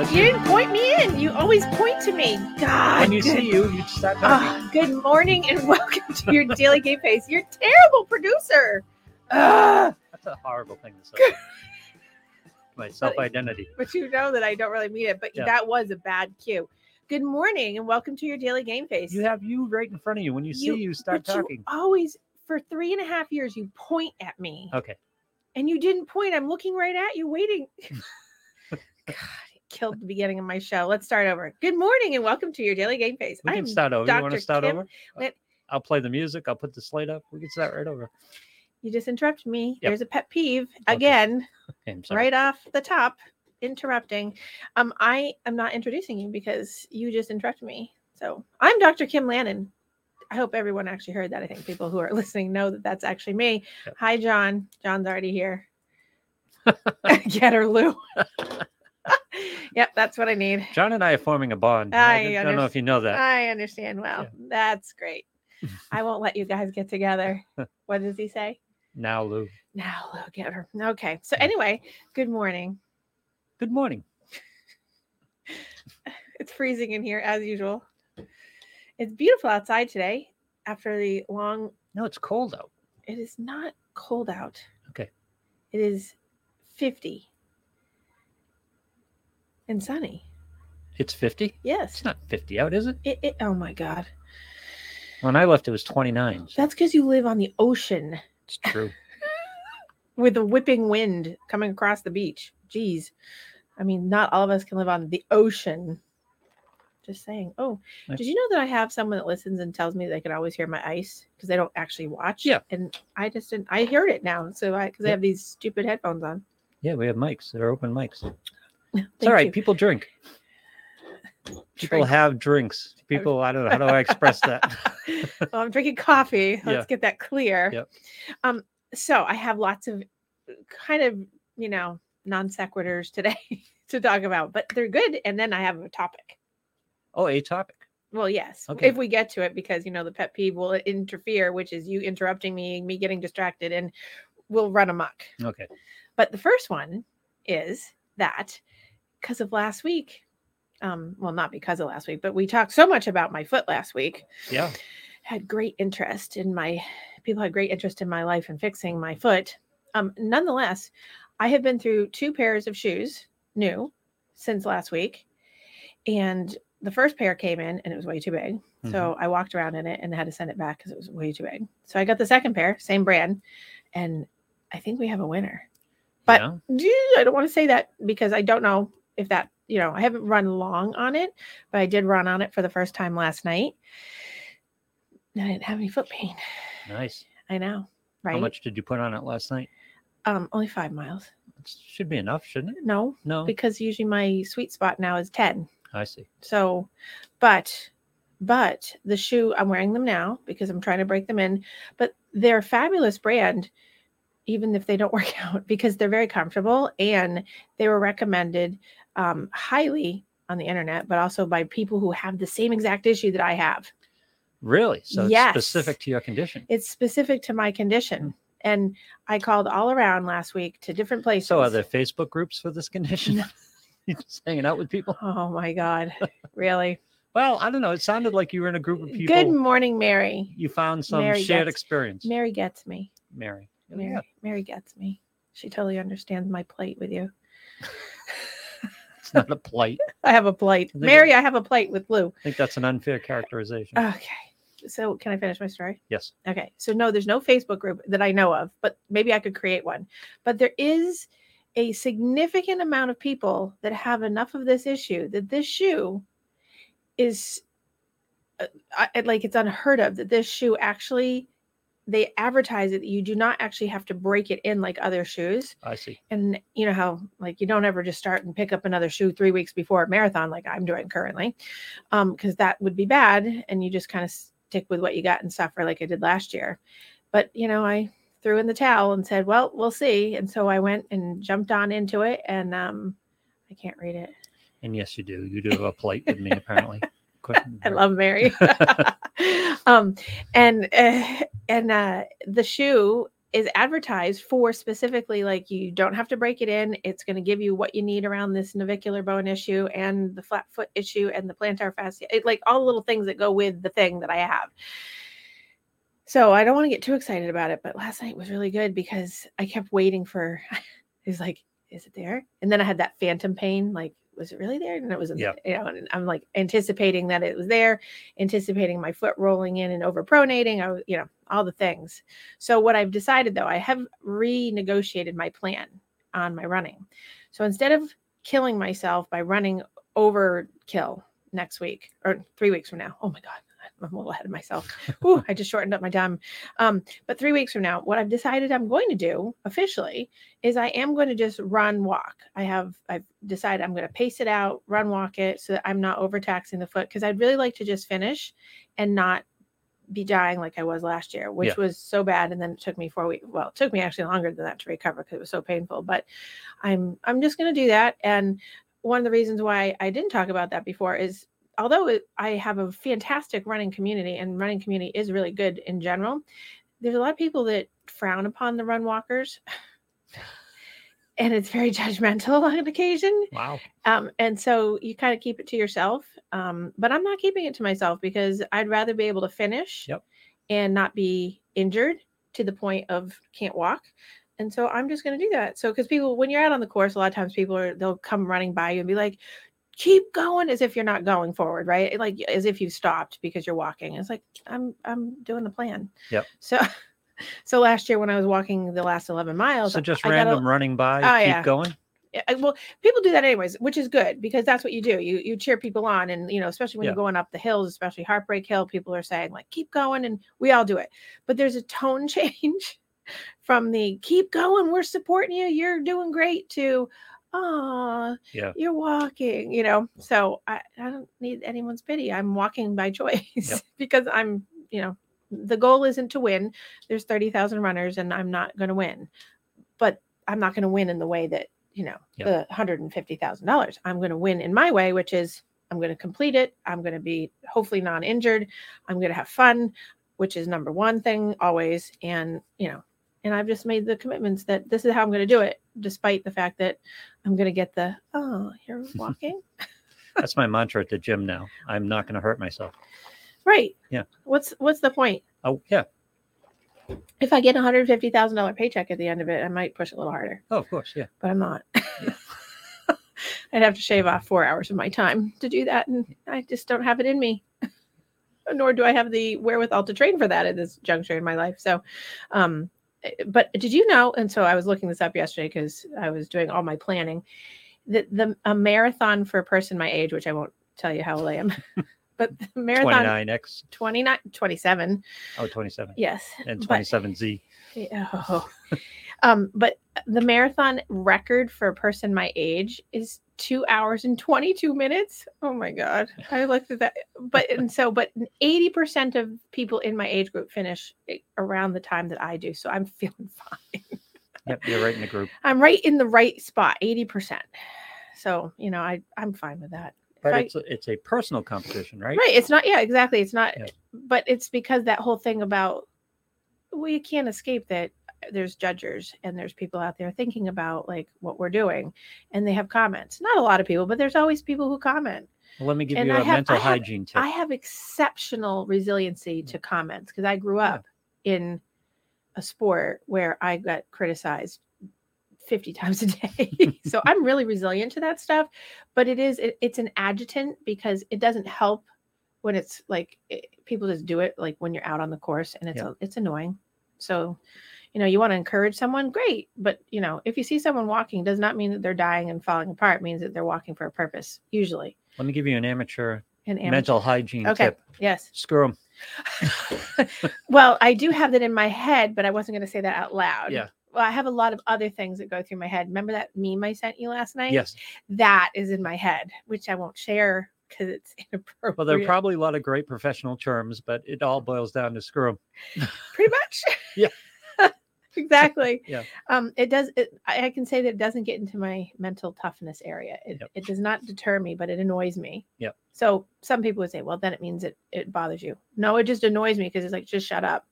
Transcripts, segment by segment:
That's You you. didn't point me in. You always point to me. God. When you good, see you, you start talking. Ah, good morning and welcome to your daily game face. You're a terrible producer. Ah, That's a horrible thing to say. My self identity. but you know that I don't really mean it. But Yeah. that was a bad cue. Good morning and welcome to your daily game face. You have you right in front of you. When you see You- you, start but you talking. always, for three and a half years, you point at me. Okay. and you didn't point. I'm looking right at you, waiting. God, it killed the beginning of my show. Let's start over. Good morning and welcome to your daily game face. We I'm can start over. You want to start Kim over? I'll play the music. I'll put the slate up. We can start right over. You just interrupted me. Yep. There's a pet peeve Okay. again, Okay, I'm right off the top, interrupting. Um, I am not introducing you because you just interrupted me. So I'm Dr. Kim Lannon. I hope everyone actually heard that. I think people who are listening know that that's actually me. Yep. Hi, John. John's already here. Get her, Lou. Yep, that's what I need. John and I are forming a bond. I I, don't know if you know that. I understand. Well, that's great. I won't let you guys get together. What does he say? now, Lou. Now, Lou, get her. Okay. So anyway, good morning. Good morning. It's freezing in here as usual. It's beautiful outside today after the long No, it's cold out. it is not cold out. Okay. It is 50 and sunny. It's 50. Yes. It's not 50 out, is it? It, it, oh my god. When I left, it was 29. so That's because you live on the ocean it's true. with a whipping wind coming across the beach. Jeez. I mean, not all of us can live on the ocean. Just saying. Oh, did you know that I have someone that listens and tells me they can always hear my ice because they don't actually watch? Yeah. And I just didn't, I heard it now. So I, because I have these stupid headphones on. Yeah, we have mics. They're open mics. It's all right. you. People drink. People Drink. have drinks. People, I don't know. How do I express that? well, I'm drinking coffee. Let's Yeah. get that clear. Yep. Um, so I have lots of kind of, you know, non sequiturs today to talk about, but they're good. And then I have a topic. oh, a topic. Well, yes, Okay. if we get to it, because you know the pet peeve will interfere, which is you interrupting me, me getting distracted, and we'll run amok. Okay. But the first one is that because of last week, um, well, not because of last week, but we talked so much about my foot last week. Yeah. Had great interest in my people had great interest in my life and fixing my foot. Um, nonetheless, I have been through two pairs of shoes, new, since last week, and the first pair came in and it was way too big. Mm-hmm. So I walked around in it and had to send it back because it was way too big. So I got the second pair, same brand, and I think we have a winner. But yeah. I don't want to say that because I don't know if that, you know, I haven't run long on it, but I did run on it for the first time last night. And I didn't have any foot pain. nice. I know, right? How much did you put on it last night? Um, only five miles. It should be enough, shouldn't it? No, No. because usually my sweet spot now is 10. I see. So, but, but the shoe, I'm wearing them now because I'm trying to break them in, but they're a fabulous brand, even if they don't work out, because they're very comfortable and they were recommended um, highly on the internet, but also by people who have the same exact issue that I have. Really? So it's specific to your condition. It's specific to my condition. Hmm. And I called all around last week to different places. So are there Facebook groups for this condition? just hanging out with people? Oh my God. Really? Well, I don't know. It sounded like you were in a group of people. Good morning, Mary. You found some Mary shared gets- experience. Mary gets me. Mary. Mary, Yeah, Mary gets me. She totally understands my plight with you. it's not a plight. I have a plight. think Mary, I have a plight with Lou. I think that's an unfair characterization. Okay. So can I finish my story? yes. Okay. So no, there's no Facebook group that I know of, but maybe I could create one. But there is a significant amount of people that have enough of this issue that this shoe is uh, I, like it's unheard of that this shoe actually they advertise it you do not actually have to break it in like other shoes I see. and you know how like you don't ever just start and pick up another shoe three weeks before a marathon like i'm doing currently um because that would be bad and you just kind of stick with what you got and suffer like i did last year but you know i threw in the towel and said well we'll see and so i went and jumped on into it and um i can't read it And yes, you do. You do have a plight with me, apparently. I love Mary. um, and uh, and uh, the shoe is advertised for specifically like you don't have to break it in. It's going to give you what you need around this navicular bone issue and the flat foot issue and the plantar fascia, it, like all the little things that go with the thing that I have. So I don't want to get too excited about it, but last night was really good because I kept waiting for. He's like, "Is it there?" And then I had that phantom pain, like was it really there? And it wasn't. Yep. You know, and I'm like anticipating that it was there, anticipating my foot rolling in and overpronating. I was, you know, all the things. So what I've decided though, I have renegotiated my plan on my running. So instead of killing myself by running overkill next week or three weeks from now, oh my God, I'm a little ahead of myself. Ooh, I just shortened up my time. Um, but three weeks from now, what I've decided I'm going to do officially is I am going to just run walk. I have I've decided I'm going to pace it out, run walk it so that I'm not overtaxing the foot because I'd really like to just finish and not be dying like I was last year, which Yeah. was so bad. And then it took me four weeks. Well, it took me actually longer than that to recover because it was so painful. But I'm I'm just going to do that. And one of the reasons why I didn't talk about that before is although it, I have a fantastic running community and running community is really good in general, there's a lot of people that frown upon the run walkers. And it's very judgmental on occasion. Wow. Um, and so you kind of keep it to yourself. Um, but I'm not keeping it to myself because I'd rather be able to finish Yep. and not be injured to the point of can't walk. And so I'm just going to do that. So, because people, when you're out on the course, a lot of times people are, they'll come running by you and be like, keep going as if you're not going forward, right? Like as if you've stopped because you're walking. It's like, I'm, I'm doing the plan. Yep. So, so last year when I was walking the last 11 miles, So just I a- random running by, Oh, keep yeah. going. yeah, well people do that anyways which is good because that's what you do you you cheer people on and you know especially when Yeah. you're going up the hills especially heartbreak hill people are saying like keep going and we all do it but there's a tone change from the keep going we're supporting you you're doing great to oh Yeah. you're walking you know so I, I don't need anyone's pity i'm walking by choice because i'm you know the goal isn't to win there's 30,000 runners and i'm not going to win but i'm not going to win in the way that you know Yep. the $150,000 i'm going to win in my way which is i'm going to complete it i'm going to be hopefully non-injured i'm going to have fun which is number one thing always and you know and i've just made the commitments that this is how i'm going to do it despite the fact that i'm going to get the oh you're walking That's my mantra at the gym now. I'm not going to hurt myself. right Yeah. what's what's the point Oh, yeah. if i get a $150,000 paycheck at the end of it i might push a little harder Oh, of course. Yeah. but I'm not. I'd have to shave off four hours of my time to do that, and I just don't have it in me. Nor do I have the wherewithal to train for that at this juncture in my life. So, um, but did you know? And so I was looking this up yesterday because I was doing all my planning. That the a marathon for a person my age, which I won't tell you how old I am, but the marathon 29X. 29, 27, Oh, 27. yes, And 27Z. yeah, oh. um, but the marathon record for a person my age is two hours and 22 minutes. Oh my God. I looked at that. But, and so, but 80% of people in my age group finish around the time that I do. So I'm feeling fine. Yep. You're right in the group. I'm right in the right spot, 80%. So, you know, I, I'm fine with that. But I- it's a, it's a personal competition, right? Right. It's not, yeah, exactly. It's not, Yeah. but it's because that whole thing about, well, you can't escape that there's judges and there's people out there thinking about like what we're doing and they have comments. Not a lot of people, but there's always people who comment. Well, let me give And you I a have- mental I have- hygiene tip. I have exceptional resiliency to mm. comments because I grew Yeah. up in a sport where I got criticized 50 times a day. so I'm really resilient to that stuff, but it is it, it's an adjutant because it doesn't help when it's like it, people just do it like when you're out on the course and it's Yeah. it's annoying. So, you know, you want to encourage someone, great, but you know, if you see someone walking does not mean that they're dying and falling apart, it means that they're walking for a purpose usually. Let me give you an amateur And amateur- mental hygiene Okay. tip. Yes. Screw them. well, I do have that in my head, but I wasn't going to say that out loud. Yeah. Well, I have a lot of other things that go through my head. Remember that meme I sent you last night? Yes. That is in my head, which I won't share because it's inappropriate. Well, there are probably a lot of great professional terms, but it all boils down to screw them. pretty much. Yeah. Exactly. Yeah. Um, it does. It, I, can say that it doesn't get into my mental toughness area. It, Yep. it does not deter me, but it annoys me. Yep. So some people would say, well, then it means it, it bothers you. No, it just annoys me because it's like, just shut up.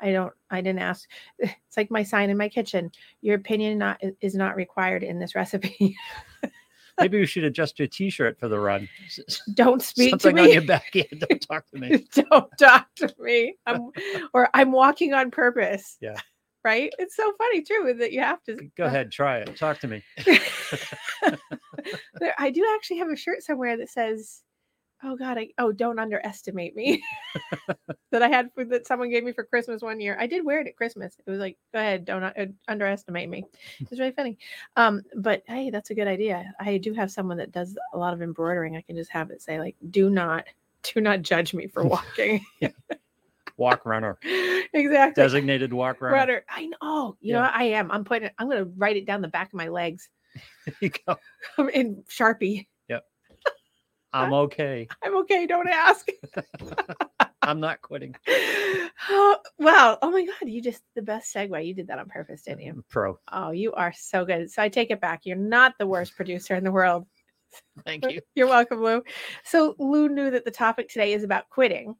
I don't. I didn't ask. It's like my sign in my kitchen. Your opinion not is not required in this recipe. Maybe we should adjust your T-shirt for the run. Don't speak Something to on your back. Yeah, don't talk to me. don't talk to me. I'm, or I'm walking on purpose. Yeah. Right. It's so funny too that you have to Go ahead, try it. Talk to me. There, I do actually have a shirt somewhere that says, "Oh God, I oh don't underestimate me." that I had that someone gave me for Christmas one year. I did wear it at Christmas. It was like, "Go ahead, don't uh, underestimate me." It's really funny. Um, but hey, that's a good idea. I do have someone that does a lot of embroidering. I can just have it say like, "Do not, do not judge me for walking." Walk runner, exactly. designated walk runner. Rudder. I know. You know, Yeah. what? I am. I'm putting. I'm going to write it down the back of my legs There you go. in Sharpie. Yep. I'm okay. I'm okay. Don't ask. I'm not quitting. oh, wow. Oh my God. You just the best segue. You did that on purpose, didn't you? I'm pro. Oh, you are so good. So I take it back. You're not the worst producer in the world. Thank you. You're welcome, Lou. So Lou knew that the topic today is about quitting.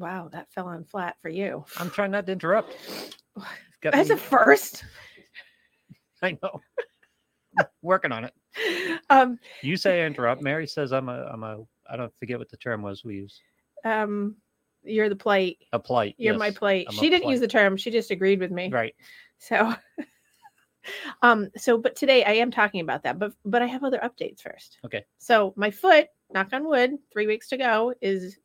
Wow, that fell on flat for you. I'm trying not to interrupt. That's me- a first. I know. Working on it. Um, You say interrupt. Mary says I'm a I'm a I don't forget what the term was we use. um, you're the plate. A plight. You're my yes. plate. I'm She didn't use the term. She just agreed with me. Right. So, um, so but today I am talking about that, but but I have other updates first. Okay. So my foot, knock on wood, three weeks to go, is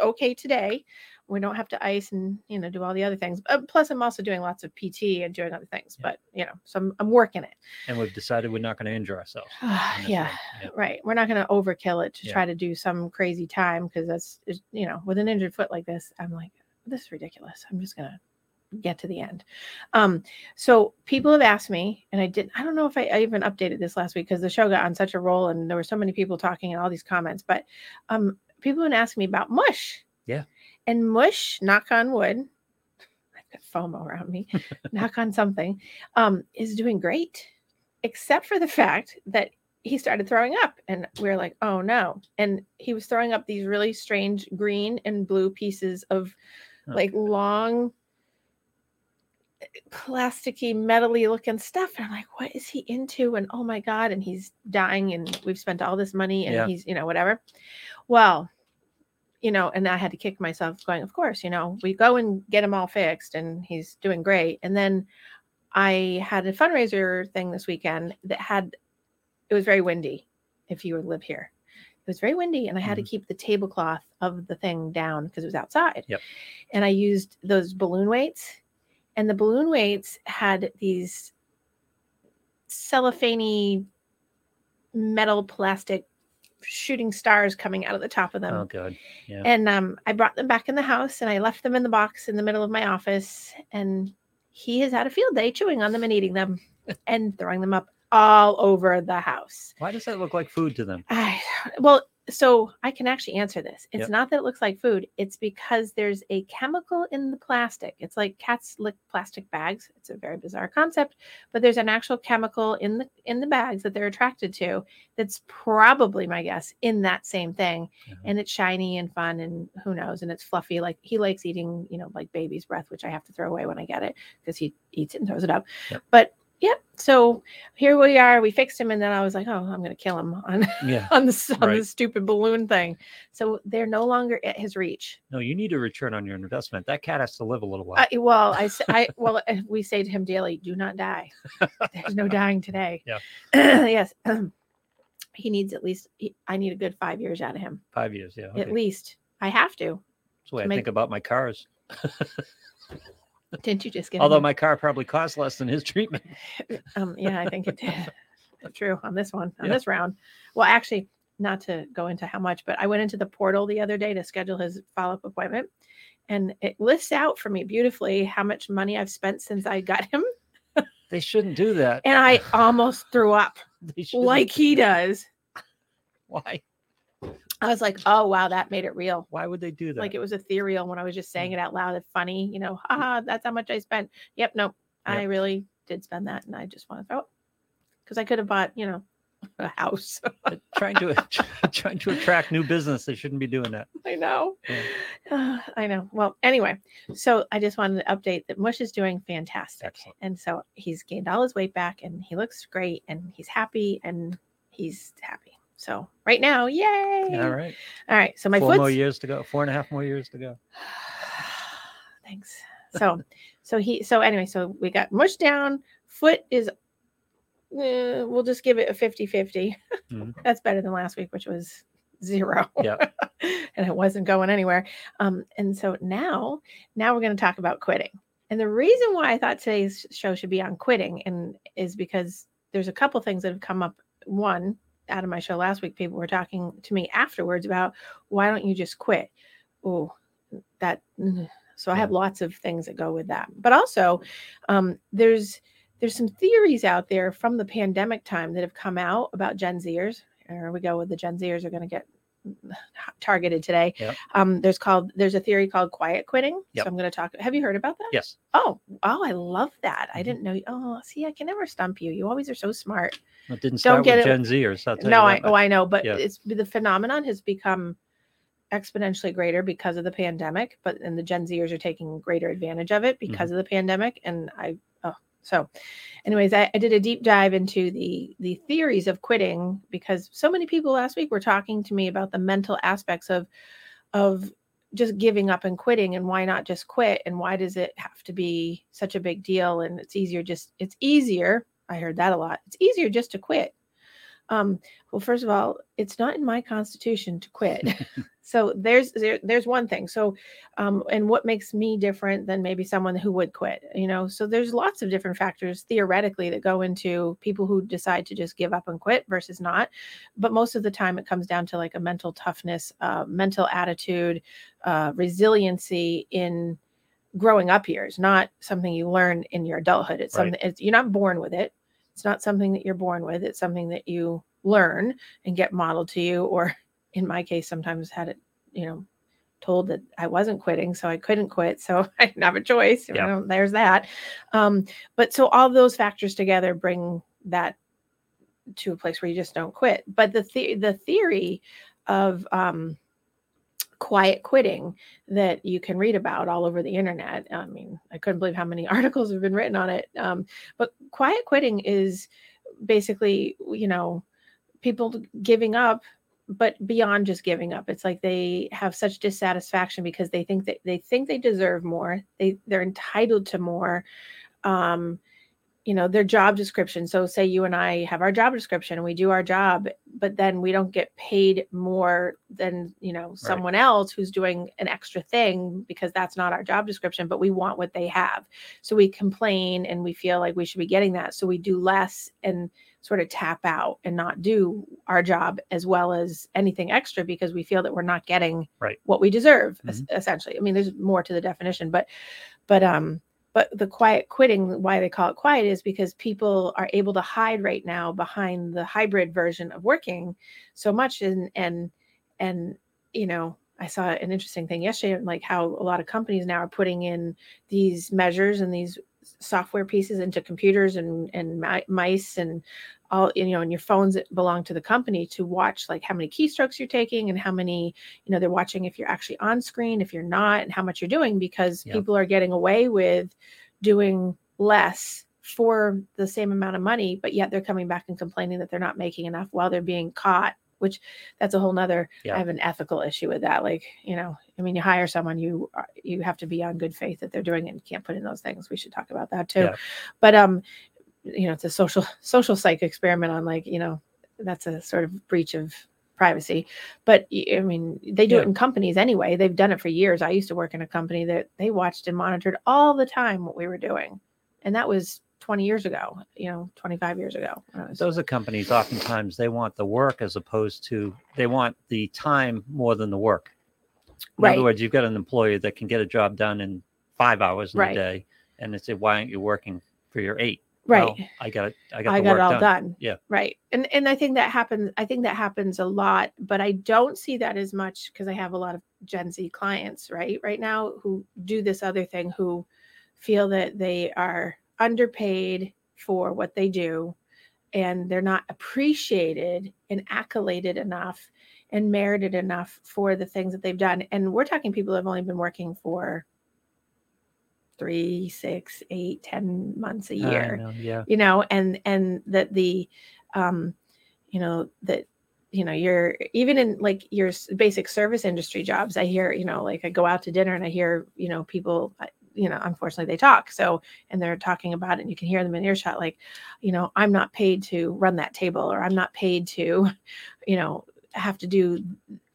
okay today. We don't have to ice and you know do all the other things. Uh, plus, I'm also doing lots of PT and doing other things. Yeah. But you know, so I'm, I'm working it. And we've decided we're not going to injure ourselves. yeah. Yeah. Right. We're not going to overkill it to Yeah. try to do some crazy time because that's, you know, with an injured foot like this, I'm like, this is ridiculous. I'm just going to get to the end. Um, so people have asked me, and I didn't. I don't know if I, I even updated this last week because the show got on such a roll and there were so many people talking and all these comments, but um, people have been asking me about mush. Yeah. And mush, knock on wood, I've got FOMO around me, knock on something, um, is doing great, except for the fact that he started throwing up and we are like oh no and he was throwing up these really strange green and blue pieces of Huh. like long plasticky metally looking stuff and i'm like what is he into? And oh my god and he's dying and we've spent all this money and Yeah. he's you know whatever. Well you know and i had to kick myself going of course you know we go and get him all fixed and he's doing great. And then i had a fundraiser thing this weekend that had it was very windy if you would live here. It was very windy and i had to mm-hmm. keep the tablecloth of the thing down because it was outside. Yep. and i used those balloon weights and the balloon weights had these cellophane metal plastic shooting stars coming out of the top of them Oh good. Yeah. and um, I brought them back in the house and I left them in the box in the middle of my office. And he has had a field day chewing on them and eating them and throwing them up all over the house. Why does that look like food to them? I, well, so I can actually answer this. It's Yep. not that it looks like food, it's because there's a chemical in the plastic. It's like cats lick plastic bags. It's a very bizarre concept, but there's an actual chemical in the in the bags that they're attracted to that's probably my guess in that same thing. Mhm. And it's shiny and fun and who knows and it's fluffy like he likes eating, you know, like baby's breath which I have to throw away when I get it because he eats it and throws it up. Yep. But Yep. So here we are. We fixed him, and then I was like, "Oh, I'm going to kill him on Yeah. on the on the Right. stupid balloon thing." So they're no longer at his reach. No, you need a return on your investment. That cat has to live a little while. I, well, I, I well, uh, we say to him daily, "Do not die. There's no dying today." Yeah. yes. he needs at least. He, I need a good five years out of him, Five years. Yeah. Okay. at least. I have to. That's the way I make- think about my cars. Didn't you just get? Although him? my car probably cost less than his treatment. um, yeah, I think it did. True on this one, on Yeah. this round. Well, actually, not to go into how much, but I went into the portal the other day to schedule his follow up appointment, and it lists out for me beautifully how much money I've spent since I got him, They shouldn't do that. and I almost threw up like he does. why? I was like, oh wow, that made it real. Why would they do that? Like it was ethereal when I was just Mm. saying it out loud. It's funny, you know. Haha, that's how much I spent. Yep, nope, I really did spend that, and I just want to throw it because I could have bought, you know, a house. Trying to trying to attract new business, they shouldn't be doing that. I know. Yeah. Uh, I know. Well, anyway, so I just wanted to update that Mush is doing fantastic. Excellent. And so he's gained all his weight back and he looks great and he's happy and he's happy. So right now, yay. All right. All right. So my Four foot's more years to go. Four and a half more years to go. thanks. So so he so anyway, so we got Mush down. Foot is eh, we'll just give it a 50-50. Mhm. That's better than last week, which was zero. Yeah. and it wasn't going anywhere. Um, and so now, now we're going to talk about quitting. And the reason why I thought today's show should be on quitting and is because there's a couple things that have come up. One, out of my show last week, people were talking to me afterwards about why don't you just quit? Oh, that. mm. So I have lots of things that go with that. But also, um, there's there's some theories out there from the pandemic time that have come out about Gen Zers. There we go with the Gen Zers are going to get targeted today. Yep. Um, there's called there's a theory called quiet quitting. Yep. So I'm going to talk. Have you heard about that? Yes. Oh, oh, I love that. I Mhm. didn't know. Oh, see, I can never stump you. You always are so smart. It didn't Don't get with it- Gen Zers. I'll No, I oh. I know, but Yeah. it's the phenomenon has become exponentially greater because of the pandemic. But and the Gen Zers are taking greater advantage of it Mm-hmm. because of the pandemic. And I so, anyways, I, I did a deep dive into the the theories of quitting because so many people last week were talking to me about the mental aspects of of just giving up and quitting and why not just quit and why does it have to be such a big deal? And it's easier just it's easier i heard that a lot it's easier just to quit um well first of all it's not in my constitution to quit. So there's there, there's one thing. So um and what makes me different than maybe someone who would quit you know? So there's lots of different factors theoretically that go into people who decide to just give up and quit versus not. But most of the time it comes down to like a mental toughness uh, mental attitude uh, resiliency in growing up years not something you learn in your adulthood. It's Right. something it's, you're not born with it. It's not something that you're born with. It's something that you learn and get modeled to you or in my case sometimes had it you know told that i wasn't quitting so i couldn't quit so i didn't have a choice you Yeah. know, there's that um, but so all those factors together bring that to a place where you just don't quit but the the, the theory of um, quiet quitting that you can read about all over the internet. I mean, I couldn't believe how many articles have been written on it. Um, but quiet quitting is basically, you know, people giving up, but beyond just giving up. It's like they have such dissatisfaction because they think that they think they deserve more. They they're entitled to more. Um, you know their job description so say you and i have our job description and we do our job but then we don't get paid more than you know someone else who's doing an extra thing because that's not our job description but we want what they have so we complain and we feel like we should be getting that so we do less and sort of tap out and not do our job as well as anything extra because we feel that we're not getting Right. what we deserve es- essentially i mean there's more to the definition but but um but the quiet quitting why they call it quiet is because people are able to hide right now behind the hybrid version of working so much and and and you know i saw an interesting thing yesterday like how a lot of companies now are putting in these measures and these software pieces into computers and and mice and all you know and your phones that belong to the company to watch like how many keystrokes you're taking and how many you know they're watching if you're actually on screen if you're not and how much you're doing because Yeah. people are getting away with doing less for the same amount of money but yet they're coming back and complaining that they're not making enough while they're being caught which that's a whole nother Yeah. i have an ethical issue with that like you know i mean you hire someone you you have to be on good faith that they're doing it and you can't put in those things we should talk about that too Yeah. but um you know it's a social social psych experiment on like you know that's a sort of breach of privacy but I mean they do Yeah. it in companies anyway they've done it for years i used to work in a company that they watched and monitored all the time what we were doing and that was 20 years ago you know 25 years ago Uh, Those are companies. Oftentimes, they want the work as opposed to they want the time more than the work. In Right. other words, you've got an employee that can get a job done in five hours in Right. a day, and they say, "Why aren't you working for your eight? right Well, I got it. I got I got it all done. done. Yeah. Right. And and I think that happens I think that happens a lot, but I don't see that as much because I have a lot of Gen Z clients, right? Right now who do this other thing who feel that they are underpaid for what they do. and they're not appreciated and accoladed enough and merited enough for the things that they've done. And we're talking people who have only been working for three, six, eight, ten months a year know, yeah. you know and and that the um you know that you know you're even in like your basic service industry jobs i hear you know like i go out to dinner and i hear you know people you know unfortunately they talk so and they're talking about it and you can hear them in earshot like you know i'm not paid to run that table or i'm not paid to you know have to do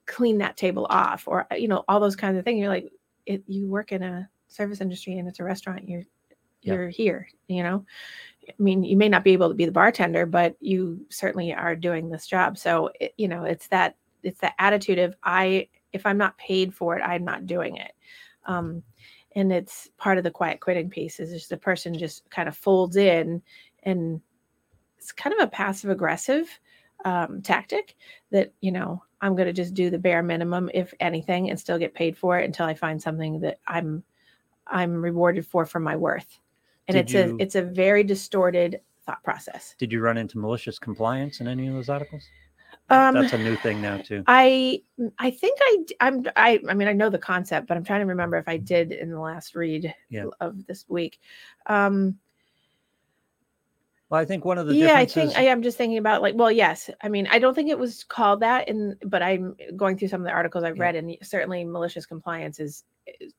clean that table off or you know all those kinds of things you're like it, you work in a service industry and it's a restaurant you're you're here you know I mean, you may not be able to be the bartender, but you certainly are doing this job. So, it, you know, it's that it's that attitude of I if I'm not paid for it, I'm not doing it. Um, and it's part of the quiet quitting piece is just the person just kind of folds in and it's kind of a passive aggressive um, tactic that you know i'm going to just do the bare minimum if anything and still get paid for it until i find something that i'm i'm rewarded for for my worth and Did it's you- a it's a very distorted thought process Did you run into malicious compliance in any of those articles? um That's a new thing now too. I I think I I'm I I mean I know the concept, but I'm trying to remember if I did in the last read Yeah. of this week. Um Well, I think one of the yeah, I think I am just thinking about like well, yes. I mean, I don't think it was called that in but I'm going through some of the articles I've Yeah. read and certainly malicious compliance is, is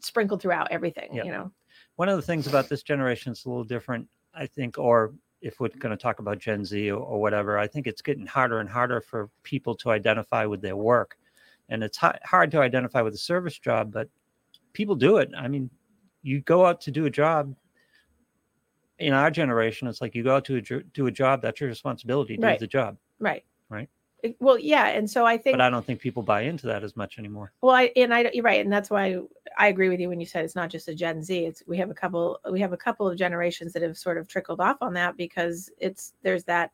sprinkled throughout everything, Yeah. you know. one of the things about this generation is a little different, I think, or if we're going to talk about Gen Z or, or whatever, I think it's getting harder and harder for people to identify with their work. And it's hi- hard to identify with a service job, but people do it. I mean, you go out to do a job. In our generation, it's like you go out to a, do a job, that's your responsibility, do Right. the job. Right. Right. Well, yeah, and so I think But I don't think people buy into that as much anymore. Well, I and I you're right, and that's why I agree with you when you said it's not just a Gen Z. It's we have a couple we have a couple of generations that have sort of trickled off on that because it's there's that.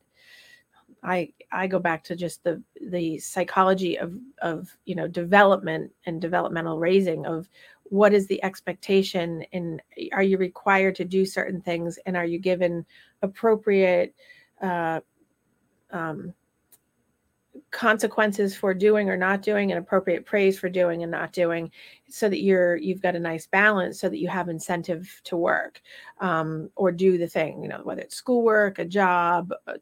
I I go back to just the the psychology of of you know development and developmental raising of what is the expectation? And are you required to do certain things? And are you given appropriate uh, um, consequences for doing or not doing and appropriate praise for doing and not doing so that you're you've got a nice balance so that you have incentive to work um, or do the thing you know whether it's schoolwork a job uh,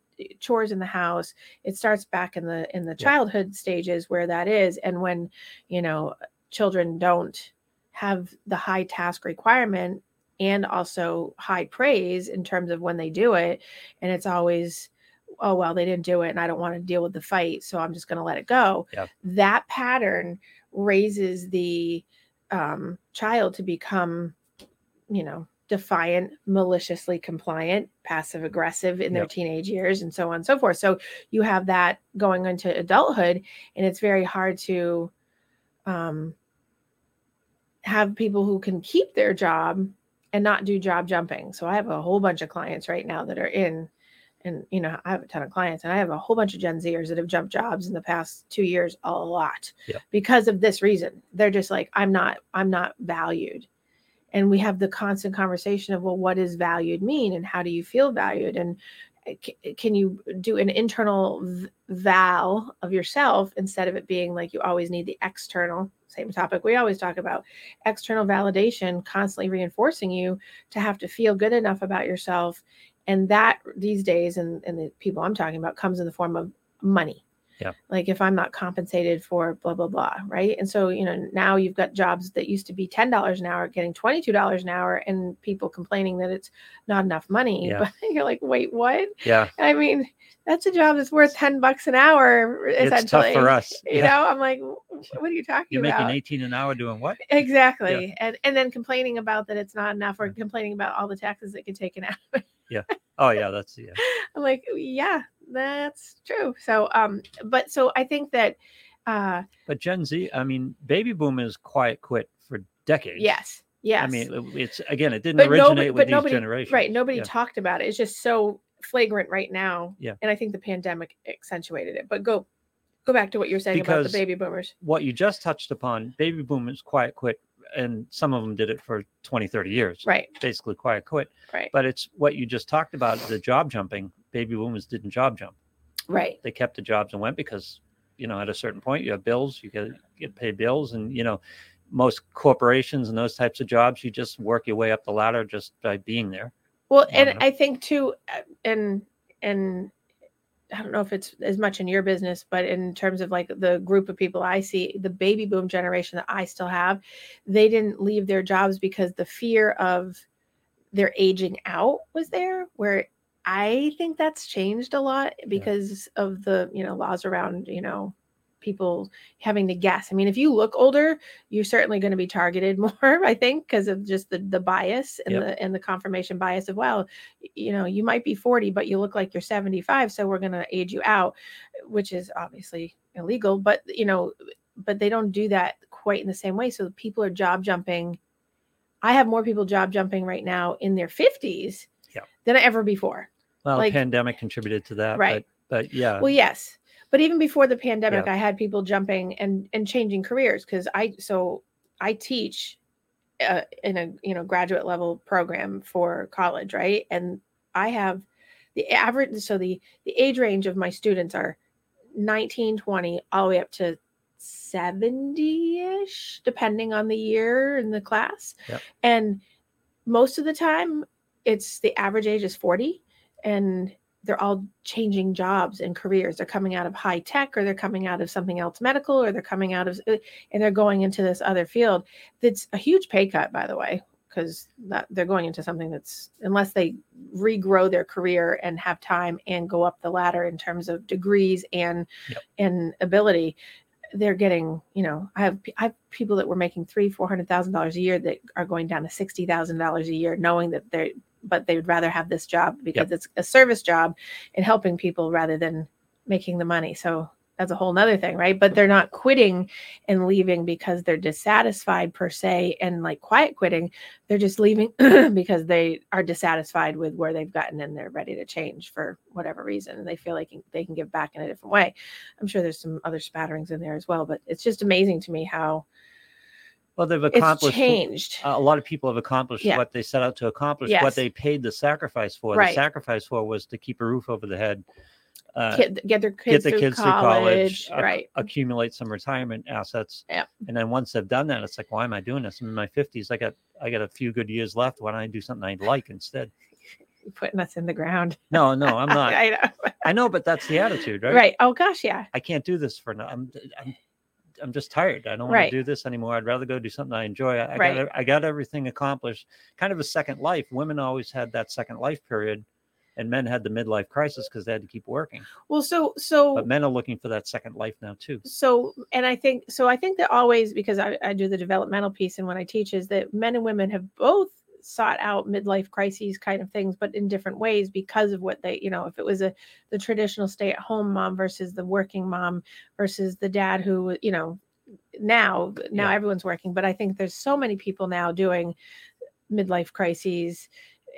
chores in the house? It starts back in the in the Yeah. childhood stages where that is. And when you know children don't have the high task requirement and also high praise in terms of when they do it. And it's always oh well they didn't do it and i don't want to deal with the fight so i'm just going to let it go. That pattern raises the um, child to become you know defiant maliciously compliant passive aggressive in their Yep. teenage years and so on and so forth. So you have that going into adulthood and it's very hard to um, have people who can keep their job and not do job jumping. So I have a whole bunch of clients right now that are in, and you know, I have a ton of clients, and I have a whole bunch of Gen Zers that have jumped jobs in the past two years a lot Yeah. because of this reason. They're just like, I'm not, I'm not valued. And we have the constant conversation of, well, what does valued mean, and how do you feel valued, and uh, can you do an internal val of yourself instead of it being like you always need the external same topic we always talk about external validation constantly reinforcing you to have to feel good enough about yourself and that these days and, and the people i'm talking about comes in the form of money Yeah. like if i'm not compensated for blah blah blah right and so you know now you've got jobs that used to be $10 an hour getting $22 an hour and people complaining that it's not enough money Yeah. but you're like wait what Yeah. i mean that's a job that's worth 10 bucks an hour It's essentially tough for us. you Yeah. know i'm like what are you talking about? You're about making 18 an hour doing what? exactly and and then complaining about that it's not enough or complaining about all the taxes that get taken out Yeah. Oh, yeah. That's, yeah. i'm like yeah that's true so um but so i think that uh But Gen Z, I mean, baby boomers quiet quit for decades. yes yes I mean, it's again, it didn't but originate nobody with but these nobody generations. right nobody Yeah. talked about it it's just so flagrant right now Yeah. and i think the pandemic accentuated it but go go back to what you're saying about the baby boomers What you just touched upon, baby boomers quiet quit, and some of them did it for 20, 30 years. right Basically, quiet quit. right But it's what you just talked about the job jumping. baby boomers didn't job jump. right They kept the jobs and went because, you know, at a certain point you have bills, you get get paid bills, and you know, most corporations and those types of jobs, you just work your way up the ladder just by being there. Well, and enough. I think too, uh, and and I don't know if it's as much in your business, but in terms of like the group of people I see, the baby boom generation that I still have, they didn't leave their jobs because the fear of their aging out was there. Where I think that's changed a lot because of the you know laws around you know people having to guess. I mean, if you look older, you're certainly going to be targeted more, I think, because of just the the bias and Yep. the and the confirmation bias of well, you know, you might be 40, but you look like you're 75, so we're going to age you out, which is obviously illegal, but you know, but they don't do that quite in the same way. So people are job jumping. I have more people job jumping right now in their 50s Yep. than ever before. Well, Like- the pandemic contributed to that, Right. But, but yeah, Well, yes, but even before the pandemic, I had people jumping and and changing careers because I so I teach uh, in a you know graduate level program for college, right? And I have the average so the the age range of my students are 19, 20, all the way up to 70-ish, depending on the year in the class. Yep. And most of the time it's the average age is 40 and they're all changing jobs and careers. They're coming out of high tech or they're coming out of something else medical or they're coming out of uh, and they're going into this other field. That's a huge pay cut, by the way, because that they're going into something that's unless they regrow their career and have time and go up the ladder in terms of degrees and Yep. and ability. They're getting, you know, I have I have people that were making three, four hundred thousand dollars a year that are going down to sixty thousand dollars a year, knowing that they're but they would rather have this job because it's a service job and helping people rather than making the money. So that's a whole nother thing, right? But they're not quitting and leaving because they're dissatisfied per se and like quiet quitting. They're just leaving because they are dissatisfied with where they've gotten and they're ready to change for whatever reason. They feel like they can give back in a different way. I'm sure there's some other spatterings in there as well, but it's just amazing to me how well, they've accomplished. it's changed. A lot of people have accomplished Yeah. what they set out to accomplish. Yes. What they paid the sacrifice for. Right. The sacrifice for was to keep a roof over the head. Uh, Kid, get their get kids, the through, kids college, through college, ac- right? accumulate some retirement assets. Yep. And then once they've done that, it's like, why am I doing this? I'm in my fifties. I got I got a few good years left. Why don't I do something I like instead? You're putting us in the ground. No, no, I'm not. I know. I know, but that's the attitude, right? Right. Oh gosh, yeah. I can't do this for now. I'm I'm I'm just tired. I don't want Right. to do this anymore. I'd rather go do something I enjoy. I, I Right. got I got everything accomplished. Kind of a second life. Women always had that second life period, and men had the midlife crisis because they had to keep working. Well, so so But men are looking for that second life now too. so and i think so i think that always because I, I do the developmental piece and when i teach is that men and women have both sought out midlife crises kind of things but in different ways because of what they you know if it was a the traditional stay at home mom versus the working mom versus the dad who you know now now Yeah. everyone's working but i think there's so many people now doing midlife crises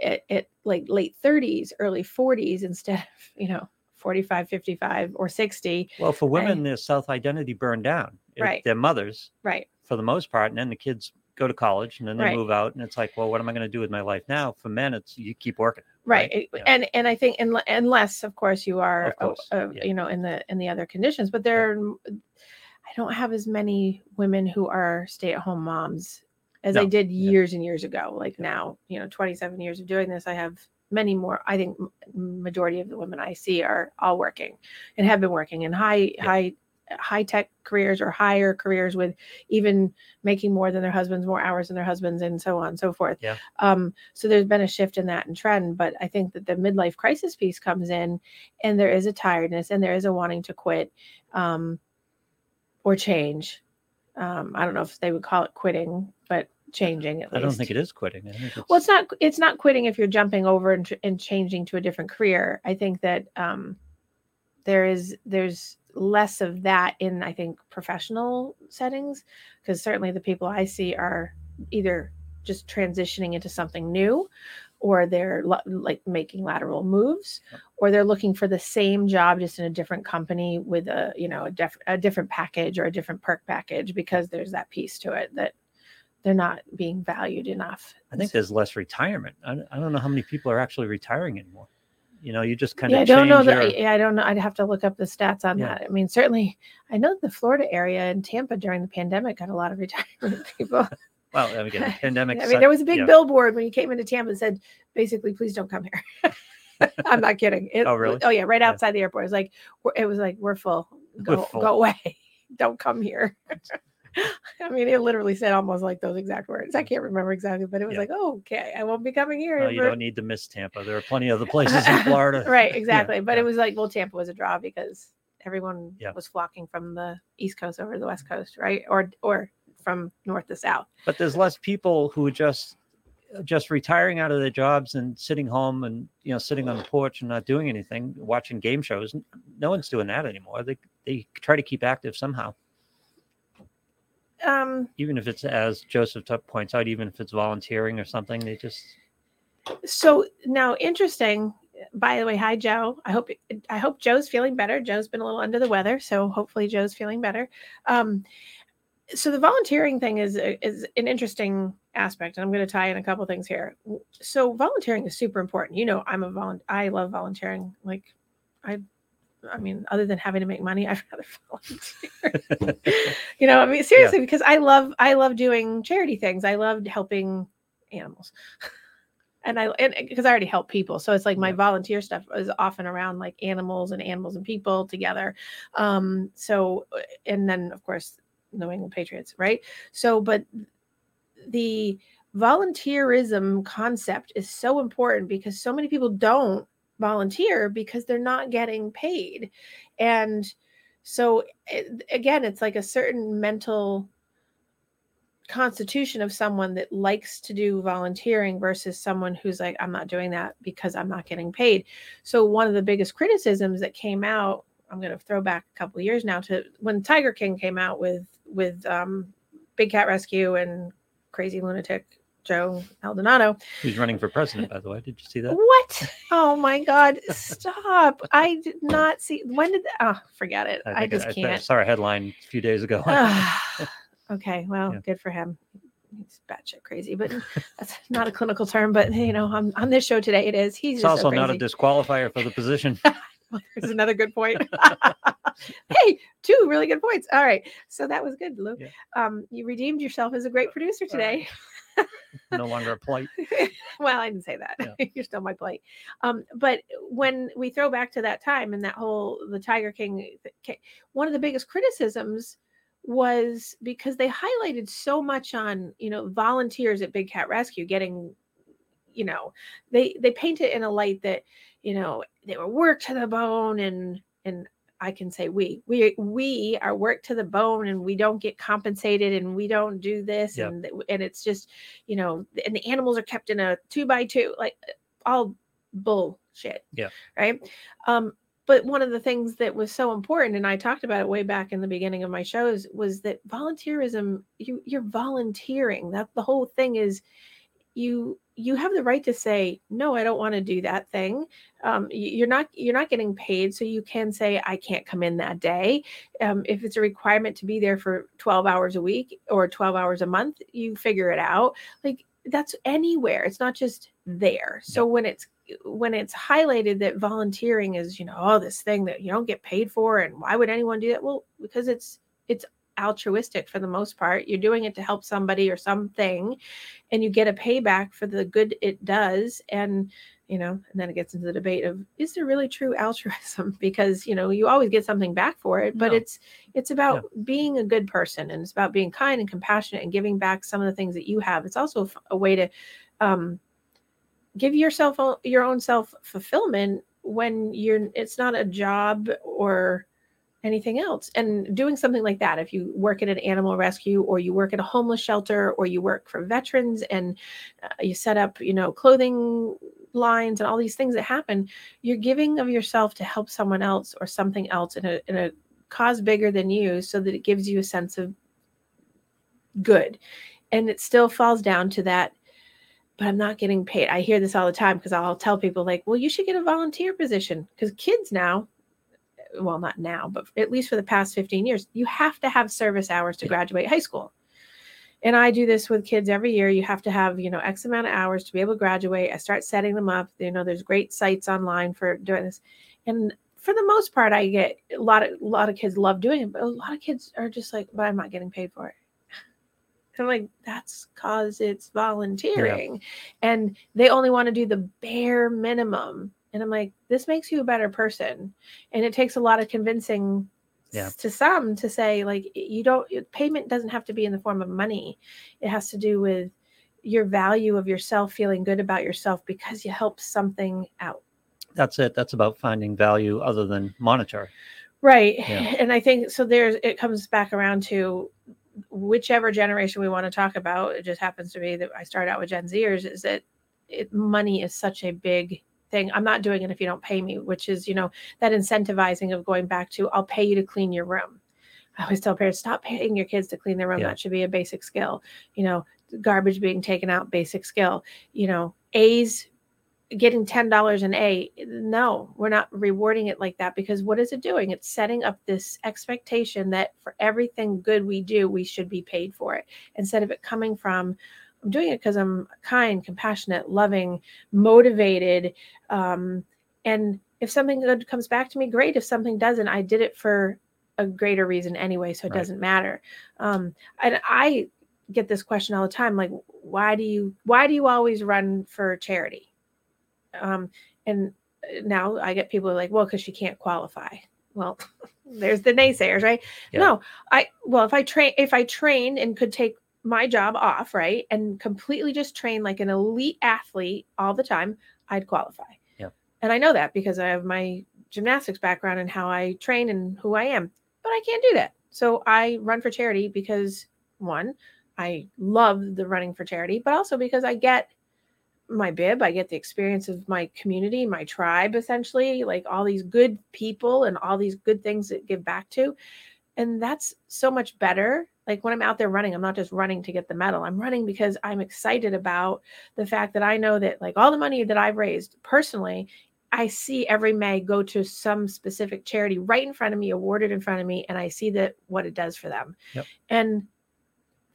at, at like late 30s early 40s instead of you know 45 55 or 60 Well, for women, their self identity burned down. Right. Their mothers, right for the most part, and then the kids go to college and then they Right. move out, and it's like, well, what am I going to do with my life now? For men, it's you keep working. right, Right, yeah. and and i think unle- unless of course you are course, uh, yeah. you know in the in the other conditions but there are, i don't have as many women who are stay-at-home moms as i No, did yeah. years and years ago like Yeah. now you know 27 years of doing this i have many more i think majority of the women i see are all working and have been working in high Yeah. high high tech careers or higher careers with even making more than their husbands more hours than their husbands and so on and so forth Yeah. um so there's been a shift in that and trend but i think that the midlife crisis piece comes in and there is a tiredness and there is a wanting to quit um or change um i don't know if they would call it quitting but changing at least I don't think it is quitting. It's, well it's not it's not quitting if you're jumping over and, and changing to a different career i think that um there is there's less of that in i think professional settings because certainly the people i see are either just transitioning into something new or they're lo- like making lateral moves or they're looking for the same job just in a different company with a you know a, def- a different package or a different perk package because there's that piece to it that they're not being valued enough I think there's less retirement. I, I don't know how many people are actually retiring anymore. You know, you just kind yeah, of I don't know that. your- Yeah, I don't know. I'd have to look up the stats on Yeah. that. I mean, certainly, I know the Florida area and Tampa during the pandemic got a lot of retirement people. well, I mean, again, the pandemic. I mean, there was a big yeah. billboard when you came into Tampa that said, basically, please don't come here. I'm not kidding. It- Oh, really? Oh, yeah, right Yeah. outside the airport. It was like, it was like, we're full. We're Go, full. go away. don't come here. I mean, it literally said almost like those exact words. I can't remember exactly, but it was Yeah. like, oh, okay, I won't be coming here. Well, you don't need to miss Tampa. There are plenty of other places in Florida. right, Yeah, exactly. But yeah. it was like, well, Tampa was a draw because everyone was flocking from the East Coast over to the West Coast, right? Or or from north to south. but there's less people who are just uh, just retiring out of their jobs and sitting home and you know sitting on the porch and not doing anything watching game shows no one's doing that anymore they they try to keep active somehow Um, even if it's as joseph points out even if it's volunteering or something they just so now interesting. By the way, hi Joe. I hope I hope Joe's feeling better. Joe's been a little under the weather, so hopefully Joe's feeling better. Um, so the volunteering thing is is an interesting aspect, and I'm going to tie in a couple things here. So volunteering is super important. You know, I'm a volun. I love volunteering. Like, I, I mean, other than having to make money, I'd rather volunteer. you know, I mean, seriously, because I love I love doing charity things. I loved helping animals. And I and because I already help people, so it's like my Yeah. volunteer stuff is often around like animals and animals and people together. Um, so uh, and then of course New England Patriots, right? So, but the volunteerism concept is so important because so many people don't volunteer because they're not getting paid. And so, it, again, it's like a certain mental constitution of someone that likes to do volunteering versus someone who's like, I'm not doing that because I'm not getting paid. So, one of the biggest criticisms that came out I'm going to throw back a couple years now to when Tiger King came out with with um, Big Cat Rescue and Crazy Lunatic Joe Maldonado. He's running for president by the way did you see that What? Oh my God! Stop! I did not see. When did? Oh, forget it. I, think just I can't. saw a headline a few days ago Ah, okay, well, Yeah. good for him. He's batshit crazy, but that's not a clinical term. But you know, on, on this show today, it is. He's just so also not a disqualifier for the position there's another good point. hey, two really good points. All right, so that was good, Lou. Yeah. Um, you redeemed yourself as a great producer today. No longer a plight well, I didn't say that. Yeah. You're still my plate. Um, but when we throw back to that time and that whole the Tiger King, one of the biggest criticisms was because they highlighted so much on you know volunteers at Big Cat Rescue getting, you know, they they paint it in a light that you know they were worked to the bone and and I can say we we we are worked to the bone and we don't get compensated and we don't do this Yeah. and and it's just you know and the animals are kept in a two by two like all bullshit Yeah. right um but one of the things that was so important and i talked about it way back in the beginning of my shows was that volunteerism you you're volunteering that the whole thing is you you have the right to say no i don't want to do that thing. Um, you're not you're not getting paid so you can say i can't come in that day. Um, if it's a requirement to be there for 12 hours a week or 12 hours a month you figure it out. Like that's anywhere it's not just there. So when it's when it's highlighted that volunteering is you know oh this thing that you don't get paid for and why would anyone do that? Well because it's it's altruistic for the most part. You're doing it to help somebody or something and you get a payback for the good it does and you know and then it gets into the debate of is there really true altruism? Because you know you always get something back for it but No. it's it's about being a good person and it's about being kind and compassionate and giving back some of the things that you have. It's also a way to um give yourself o- your own self fulfillment when you're it's not a job or anything else and doing something like that if you work at an animal rescue or you work at a homeless shelter or you work for veterans and uh, you set up you know clothing lines and all these things that happen you're giving of yourself to help someone else or something else in a in a cause bigger than you so that it gives you a sense of good and it still falls down to that but I'm not getting paid. I hear this all the time because I'll tell people like, well, you should get a volunteer position because kids now, well, not now, but at least for the past 15 years, you have to have service hours to graduate high school. and I do this with kids every year. You have to have, you know, X amount of hours to be able to graduate. I start setting them up. You know, there's great sites online for doing this. And for the most part, I get a lot of a lot of kids love doing it, but a lot of kids are just like, but I'm not getting paid for it. I'm like, that's cause it's volunteering. And they only want to do the bare minimum. And I'm like, this makes you a better person. And it takes a lot of convincing Yeah. to some to say, like, you don't, payment doesn't have to be in the form of money. It has to do with your value of yourself, feeling good about yourself because you helped something out. That's it. That's about finding value other than monetary. Right. Yeah. And I think so there's it comes back around to whichever generation we want to talk about. It just happens to be that I start out with Gen Zers is that it, money is such a big thing. I'm not doing it if you don't pay me, which is, you know, that incentivizing of going back to I'll pay you to clean your room. I always tell parents stop paying your kids to clean their room. Yeah. That should be a basic skill. You know, garbage being taken out, basic skill. You know, A's getting ten dollars an A. No, we're not rewarding it like that because what is it doing? It's setting up this expectation that for everything good we do, we should be paid for it instead of it coming from. I'm doing it because I'm kind, compassionate, loving, motivated, um, and if something good comes back to me, great. If something doesn't, I did it for a greater reason anyway, so it Right. doesn't matter. Um, and I get this question all the time, like, why do you why do you always run for charity? um, and now I get people like, well, because she can't qualify. Well, there's the naysayers, right? Yeah. No, I well, if I train, if I trained and could take my job off, right, and completely just train like an elite athlete all the time, I'd qualify. Yeah. And I know that because I have my gymnastics background and how I train and who I am. But I can't do that. So I run for charity because one, I love the running for charity, but also because I get my bib i get the experience of my community my tribe essentially like all these good people and all these good things that give back to and that's so much better like when i'm out there running i'm not just running to get the medal i'm running because i'm excited about the fact that i know that like all the money that i've raised personally i see every may go to some specific charity right in front of me awarded in front of me and i see that what it does for them Yep. and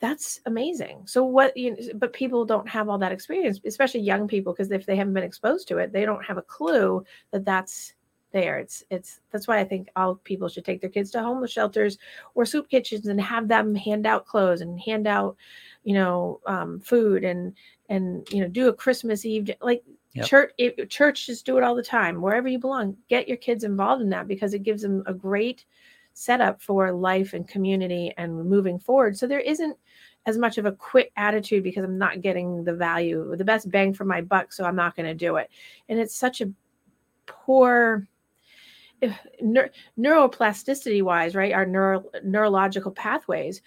that's amazing. So what you but people don't have all that experience, especially young people because if they haven't been exposed to it, they don't have a clue that that's there. It's it's that's why I think all people should take their kids to homeless shelters or soup kitchens and have them hand out clothes and hand out, you know, um, food and and you know do a Christmas Eve like Yep. church it, churches do it all the time wherever you belong. Get your kids involved in that because it gives them a great setup for life and community and moving forward. So there isn't as much of a quit attitude because I'm not getting the value, the best bang for my buck, so I'm not going to do it. And it's such a poor neur- neuroplasticity wise, right? Our neuro, neurological pathways.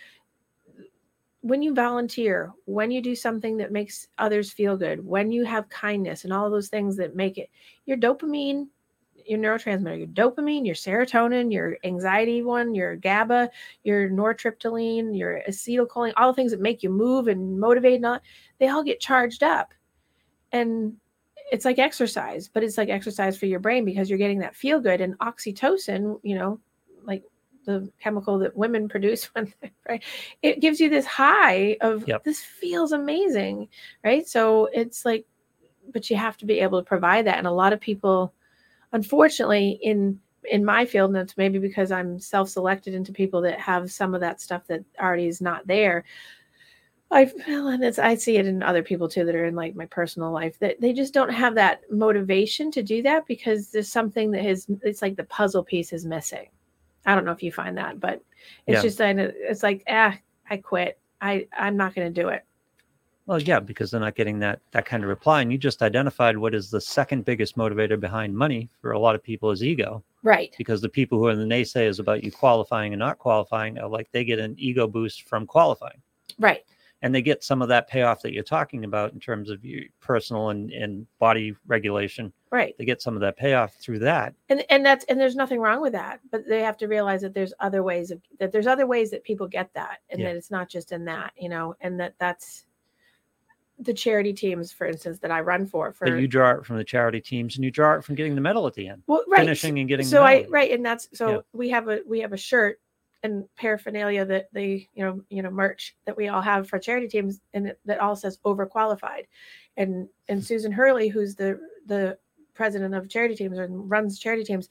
When you volunteer, when you do something that makes others feel good, when you have kindness and all those things that make it your dopamine, your neurotransmitter, your dopamine, your serotonin, your anxiety one, your GABA, your nortriptyline, your acetylcholine, all the things that make you move and motivate and all, they all get charged up. And it's like exercise, but it's like exercise for your brain because you're getting that feel good and oxytocin, you know, like the chemical that women produce when right it gives you this high of Yep. this feels amazing right so it's like but you have to be able to provide that and a lot of people unfortunately in in my field and it's maybe because i'm self-selected into people that have some of that stuff that already is not there i feel and it's i see it in other people too that are in like my personal life that they just don't have that motivation to do that because there's something that is it's like the puzzle piece is missing i don't know if you find that but it's Yeah. just it's like ah i quit i i'm not going to do it Well, yeah, because they're not getting that that kind of reply. And you just identified what is the second biggest motivator behind money for a lot of people is ego. right Because the people who are the naysayers about you qualifying and not qualifying are like they get an ego boost from qualifying. right And they get some of that payoff that you're talking about in terms of your personal and, and body regulation. right They get some of that payoff through that. and and that's and there's nothing wrong with that but they have to realize that there's other ways of that there's other ways that people get that and Yeah. that it's not just in that you know and that that's the charity teams for instance that i run for for But you draw it from the charity teams and you draw it from getting the medal at the end, well, right finishing and getting so the i right and that's so Yeah. we have a we have a shirt and paraphernalia that they you know you know merch that we all have for charity teams and it, that all says overqualified. And and susan hurley who's the the president of charity teams and runs charity teams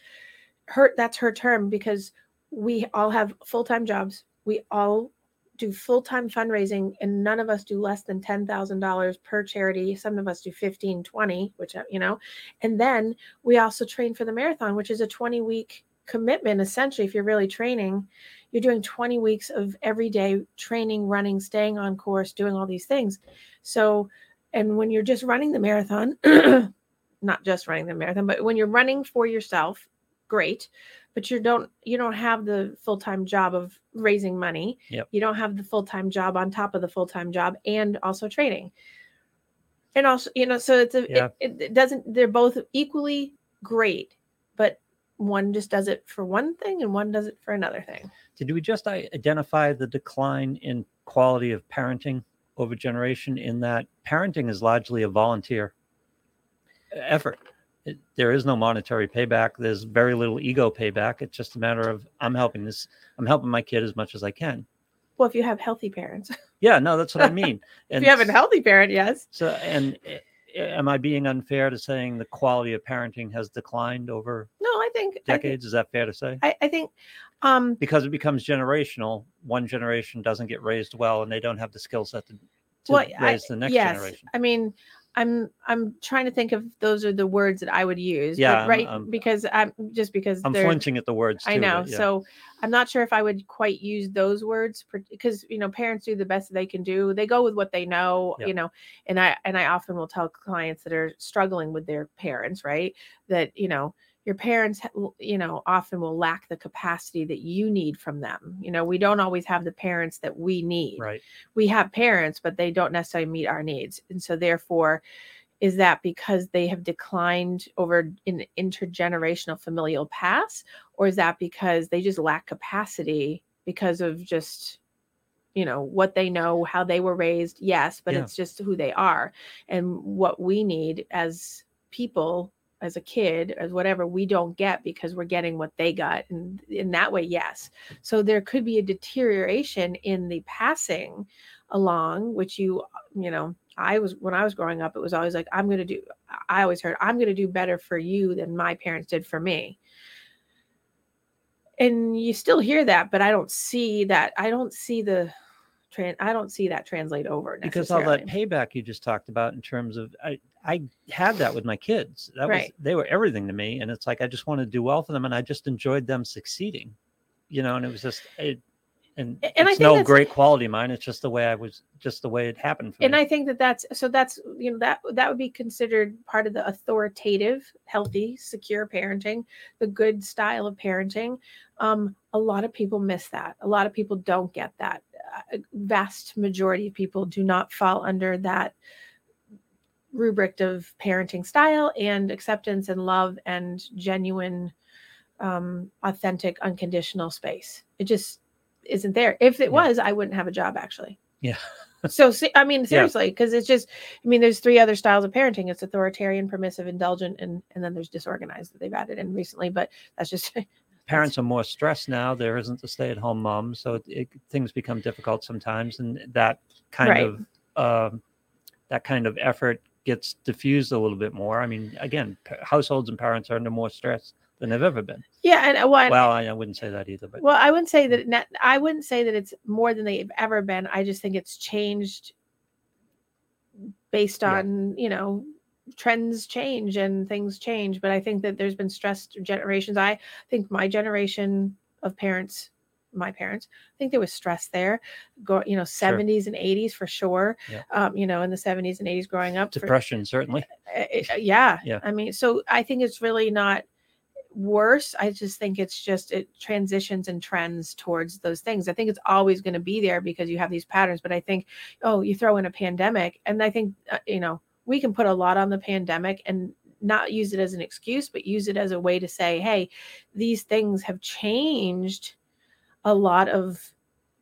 her that's her term because we all have full-time jobs. We all do full-time fundraising and none of us do less than $10,000 per charity. Some of us do 15 20 which uh, you know. And then we also train for the marathon which is a 20 week commitment essentially if you're really training you're doing 20 weeks of everyday training running staying on course doing all these things. So and when you're just running the marathon not just running the marathon but when you're running for yourself great. But you don't you don't have the full-time job of raising money. Yep. you don't have the full-time job on top of the full-time job and also training. And also you know so it's a Yeah. it, it, doesn't they're both equally great one just does it for one thing and one does it for another thing Did we just identify the decline in quality of parenting over generation in that parenting is largely a volunteer effort? It, there is no monetary payback. There's very little ego payback. It's just a matter of I'm helping this. I'm helping my kid as much as I can. well if you have healthy parents Yeah, no, that's what I mean. if you have a healthy parent yes So, and eh, am I being unfair to saying the quality of parenting has declined over no i think I think, decades? Is that fair to say? I, I think um Because it becomes generational. One generation doesn't get raised well, and they don't have the skill set to, to well, I- raise the next yes. generation. I mean, I'm I'm trying to think of those are the words that I would use. Yeah, I'm- right. I'm- because I'm just because I'm flinching at the words. Too, I know. yeah. So I'm not sure if I would quite use those words because you know parents do the best they can do. They go with what they know, Yep. you know. And I and I often will tell clients that are struggling with their parents, right? That you know your parents, you know, often will lack the capacity that you need from them. You know, we don't always have the parents that we need right. we have parents, but they don't necessarily meet our needs. And so, therefore, is that because they have declined over an intergenerational familial past, or is that because they just lack capacity because of just you know what they know how they were raised yes but Yeah. it's just who they are and what we need as people as a kid as whatever we don't get because we're getting what they got and in that way yes. So there could be a deterioration in the passing along which you you know i was when i was growing up it was always like i'm going to do i always heard i'm going to do better for you than my parents did for me. And you still hear that but i don't see that i don't see the tran i don't see that translate over Because all that payback you just talked about in terms of I I had that with my kids. That was they were everything to me, and it's like I just wanted to do well for them, and I just enjoyed them succeeding. You know, and it was just it. And, and it's no great quality of mine. It's just the way I was, just the way it happened for and me. i think that that's so that's you know that that would be considered part of the authoritative healthy secure parenting the good style of parenting um a lot of people miss that. A lot of people don't get that. A vast majority of people do not fall under that rubric of parenting style and acceptance and love and genuine um authentic unconditional space. It just isn't there. If it Yeah. was i wouldn't have a job actually. Yeah. so i mean seriously because it's just i mean there's three other styles of parenting. It's authoritarian permissive indulgent and and then there's disorganized that they've added in recently but that's just Parents are more stressed now. There isn't the stay-at-home mom, so it, it, things become difficult sometimes, and that kind Right. of um, that kind of effort gets diffused a little bit more. I mean, again, p- households and parents are under more stress than they've ever been. yeah and uh, well, Well, I, I wouldn't say that either, but well i wouldn't say that net, i wouldn't say that it's more than they've ever been i just think it's changed based Yeah. on you know trends change and things change but i think that there's been stressed generations i think my generation of parents my parents i think there was stress there go you know 70s and 80s for sure Yeah. um you know in the 70s and 80s growing up for- depression certainly. uh, uh, yeah Yeah. i mean so i think it's really not worse i just think it's just it transitions and trends towards those things i think it's always going to be there because you have these patterns but i think oh you throw in a pandemic and i think uh, you know we can put a lot on the pandemic and not use it as an excuse but use it as a way to say hey these things have changed a lot of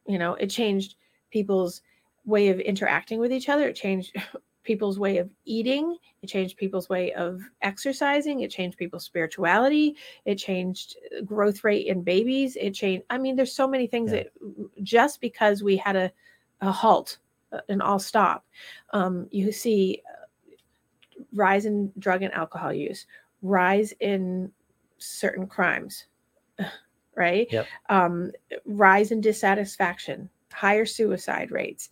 you know it changed people's way of interacting with each other. It changed people's way of eating. It changed people's way of exercising. It changed people's spirituality. It changed uh, growth rate in babies. It changed i mean there's so many things Yeah. that just because we had a, a halt uh, an all stop um, you see rise in drug and alcohol use rise in certain crimes right Yep. um, rise in dissatisfaction higher suicide rates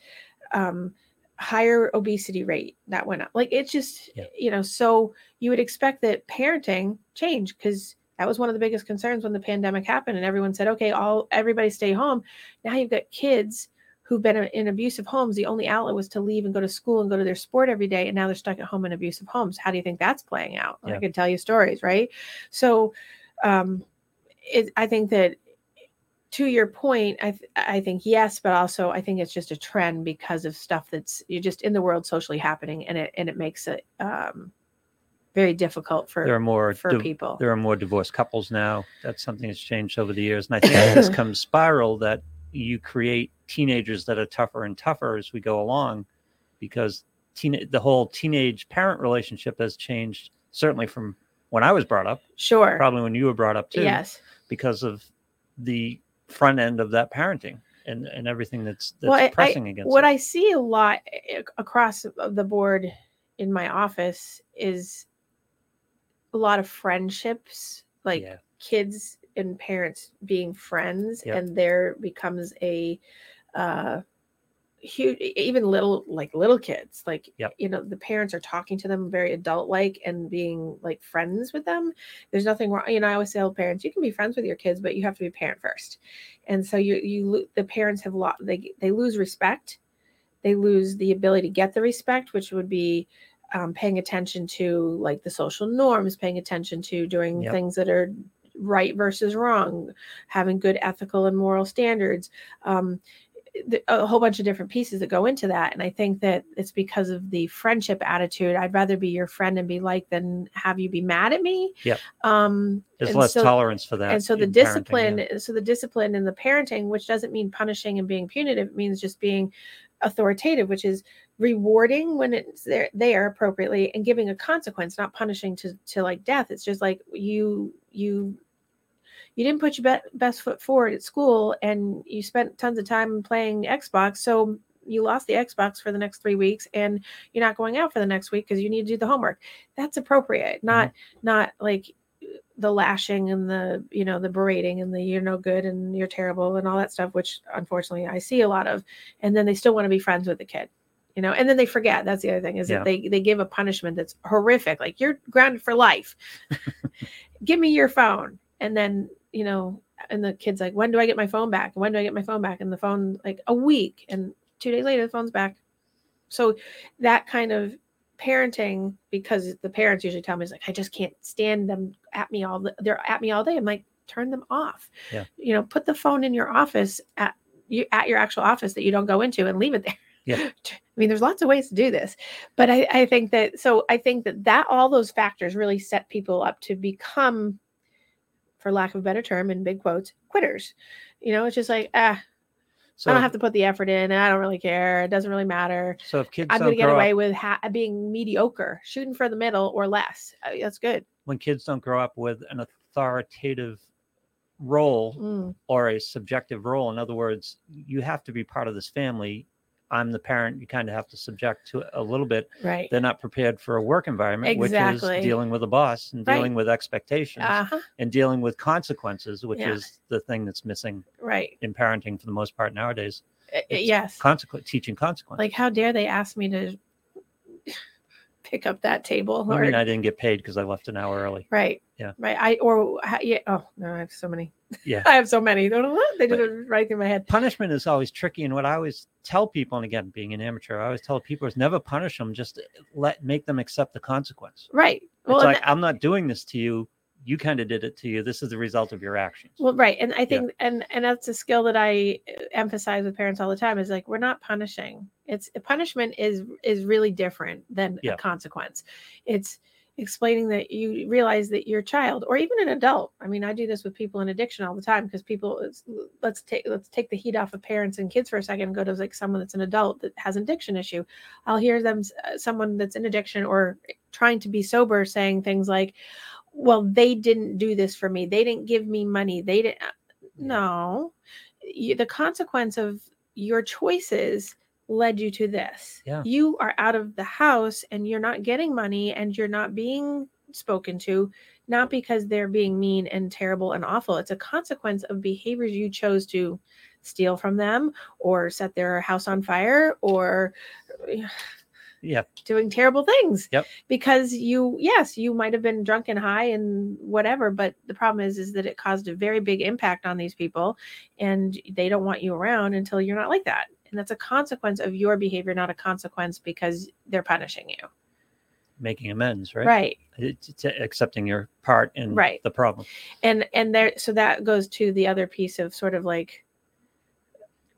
um, higher obesity rate that went up like it's just Yeah. you know so you would expect that parenting changed because that was one of the biggest concerns when the pandemic happened and everyone said okay all everybody stay home now you've got kids who've been in abusive homes the only outlet was to leave and go to school and go to their sport every day and now they're stuck at home in abusive homes how do you think that's playing out i Yeah. could tell you stories right so um it, i think that to your point i th- i think yes but also i think it's just a trend because of stuff that's you're just in the world socially happening and it and it makes it um very difficult for there are more for div- people there are more divorced couples now. That's something that's changed over the years, and I think this comes spiral that you create teenagers that are tougher and tougher as we go along, because teen the whole teenage parent relationship has changed. Certainly from when I was brought up, sure probably when you were brought up too, yes because of the front end of that parenting and and everything that's that's Well, I- I- pressing against what it. I see a lot eh, eh, across the board in my office is a lot of friendships, like yeah, kids and parents being friends, Yep. and there becomes a uh, huge, even little like little kids, like Yep. you know, the parents are talking to them very adult like and being like friends with them. There's nothing wrong, you know. I always tell parents, you can be friends with your kids, but you have to be a parent first. And so you you the parents have lost they they lose respect they lose the ability to get the respect, which would be um, paying attention to like the social norms, paying attention to doing Yep. things that are right versus wrong, having good ethical and moral standards. Um, a whole bunch of different pieces that go into that. And I think that it's because of the friendship attitude. I'd rather be your friend and be like than have you be mad at me. Yeah. Um, there's less so- tolerance for that. and so the in parenting, yeah. discipline so the discipline in the parenting which doesn't mean punishing and being punitive it means just being authoritative which is rewarding when it's there there appropriately and giving a consequence not punishing to to like death it's just like you you you didn't put your be- best foot forward at school and you spent tons of time playing xbox so you lost the xbox for the next three weeks and you're not going out for the next week because you need to do the homework. That's appropriate not mm-hmm. not like the lashing and the you know the berating and the you're no good and you're terrible and all that stuff which unfortunately i see a lot of and then they still want to be friends with the kid you know and then they forget that's the other thing is Yeah. that they they give a punishment that's horrific like you're grounded for life. Give me your phone and then you know and the kid's like when do i get my phone back? When do i get my phone back? And the phone like a week and two days later the phone's back. So that kind of parenting because the parents usually tell me is like i just can't stand them at me all the, they're at me all day. I'm like turn them off. Yeah. you know put the phone in your office at you at your actual office that you don't go into and leave it there. Yeah. i mean there's lots of ways to do this but i i think that so i think that that all those factors really set people up to become for lack of a better term in big quotes quitters you know it's just like ah So i don't have to put the effort in and i don't really care it doesn't really matter So if kids I'm going to get away up, with ha- being mediocre, shooting for the middle or less. Uh, that's good. when kids don't grow up with an authoritative role Mm, or a subjective role, in other words, you have to be part of this family. I'm the parent. You kind of have to subject to it a little bit. right. They're not prepared for a work environment, Exactly. which is dealing with a boss and Right. dealing with expectations Uh-huh. and dealing with consequences, which Yeah. is the thing that's missing Right. in parenting for the most part nowadays. Uh, uh, It's yes. Consequence, teaching consequence. Like, how dare they ask me to pick up that table? I mean, I didn't get paid because I left an hour early. right. Yeah. Right. I or yeah. Oh no, I have so many. Yeah. I have so many. They just But- right through my head. punishment is always tricky and what i always tell people and again being an amateur i always tell people is never punish them just let make them accept the consequence Right. Well, it's like i'm not doing this to you you kind of did it to you this is the result of your actions Well, right, and I think, and and that's a skill that I uh, emphasize with parents all the time. Is like we're not punishing. It's punishment is is really different than Yeah. a consequence. It's explaining that you realize that your child or even an adult. I mean i do this with people in addiction all the time because people it's, let's take let's take the heat off of parents and kids for a second and go to like someone that's an adult that has an addiction issue. I'll hear them uh, someone that's in addiction or trying to be sober saying things like well they didn't do this for me. They didn't give me money. They didn't uh, no. You, the consequence of your choices led you to this. Yeah. You are out of the house and you're not getting money and you're not being spoken to, not because they're being mean and terrible and awful. It's a consequence of behaviors you chose to steal from them or set their house on fire or uh, Yeah. doing terrible things. Yep. Because you yes, you might have been drunk and high and whatever, but the problem is is that it caused a very big impact on these people and they don't want you around until you're not like that. And that's a consequence of your behavior, not a consequence because they're punishing you. Making amends, right? Right. It's, it's accepting your part in Right. the problem. And and there so that goes to the other piece of sort of like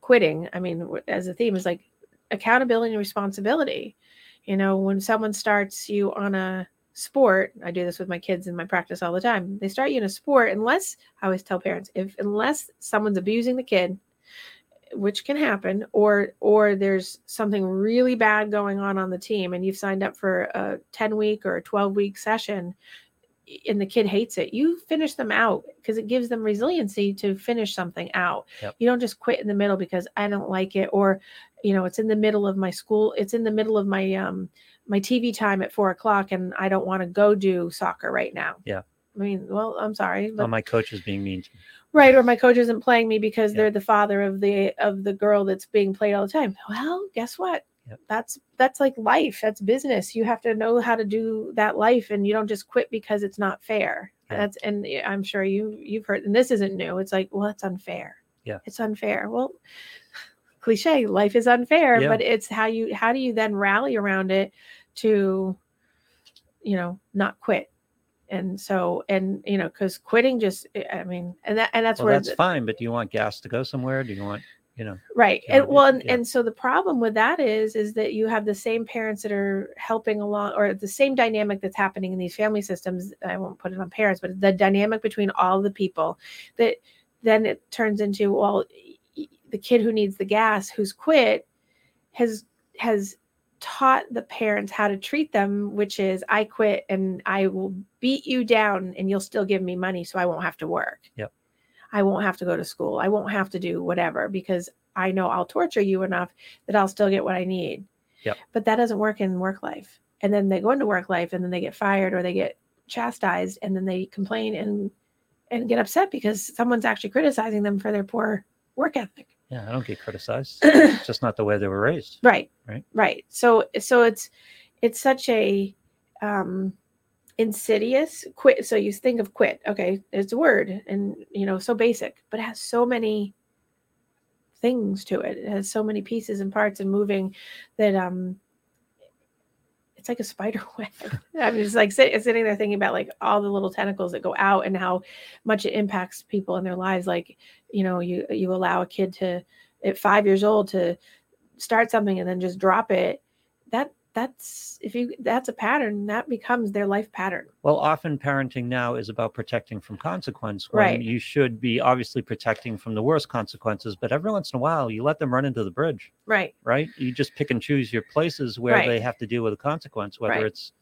quitting. I mean, as a theme is like accountability and responsibility. You know, when someone starts you on a sport, I do this with my kids in my practice all the time. They start you in a sport unless I always tell parents if unless someone's abusing the kid, which can happen, or or there's something really bad going on on the team, and you've signed up for a ten week or a twelve week session, and the kid hates it, you finish them out because it gives them resiliency to finish something out. Yep. You don't just quit in the middle because I don't like it, or you know, it's in the middle of my school, it's in the middle of my um my TV time at four o'clock, and I don't want to go do soccer right now. Yeah. I mean, well, I'm sorry, but Oh, my coach is being mean to me. right or my coach isn't playing me because Yeah. they're the father of the of the girl that's being played all the time well guess what Yep. that's that's like life that's business you have to know how to do that life and you don't just quit because it's not fair Yeah. that's and i'm sure you you've heard and this isn't new it's like well it's unfair Yeah. it's unfair well cliche life is unfair Yeah. but it's how you how do you then rally around it to you know not quit and so and you know because quitting just eh, i mean and that and that's Well, where that's the- fine, but do you want gas to go somewhere? Do you want, you know, right and well and, yeah. and so the problem with that is is that you have the same parents that are helping along or the same dynamic that's happening in these family systems i won't put it on parents but the dynamic between all the people that then it turns into well the kid who needs the gas who's quit has has taught the parents how to treat them which is i quit and i will beat you down and you'll still give me money so i won't have to work. Yep. i won't have to go to school. I won't have to do whatever because i know i'll torture you enough that i'll still get what i need. Yep. but that doesn't work in work life. And then they go into work life and then they get fired or they get chastised and then they complain and and get upset because someone's actually criticizing them for their poor work ethic yeah, I don't get criticized. it's just not the way they were raised. right Right. right so so it's it's such a um insidious quit so you think of quit okay it's a word and you know so basic but it has so many things to it it has so many pieces and parts and moving that um it's like a spider web. I'm just like sit, sitting there thinking about like all the little tentacles that go out and how much it impacts people in their lives. Like you know you you allow a kid to at five years old to start something and then just drop it that's if you that's a pattern that becomes their life pattern Well, often parenting now is about protecting from consequence Right. you should be obviously protecting from the worst consequences. But every once in a while, you let them run into the bridge, right right? You just pick and choose your places where Right. they have to deal with a consequence, whether Right. it's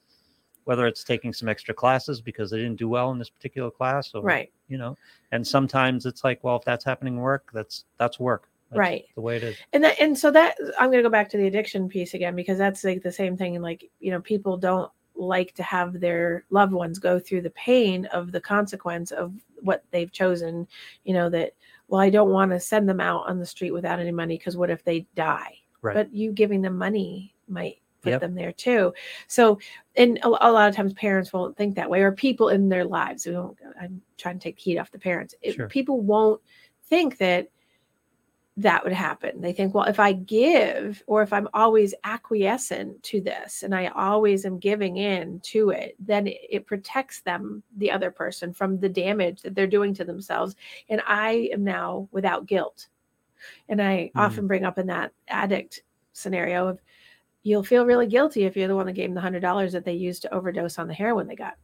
whether it's taking some extra classes because they didn't do well in this particular class, or right you know. And sometimes it's like, well, if that's happening work, that's that's work. That's Right. The way it is. and that and so that i'm going to go back to the addiction piece again because that's like the same thing like you know people don't like to have their loved ones go through the pain of the consequence of what they've chosen you know that well i don't want to send them out on the street without any money because what if they die Right. but you giving them money might put Yep. them there too so and a, a lot of times parents won't think that way or people in their lives we don't i'm trying to take heat off the parents It- Sure. people won't think that that would happen. They think, well, if I give or if I'm always acquiescent to this and I always am giving in to it, then it, it protects them, the other person, from the damage that they're doing to themselves. And I am now without guilt. And I Mhm. often bring up in that addict scenario of you'll feel really guilty if you're the one that gave them the hundred dollars that they used to overdose on the heroin they got.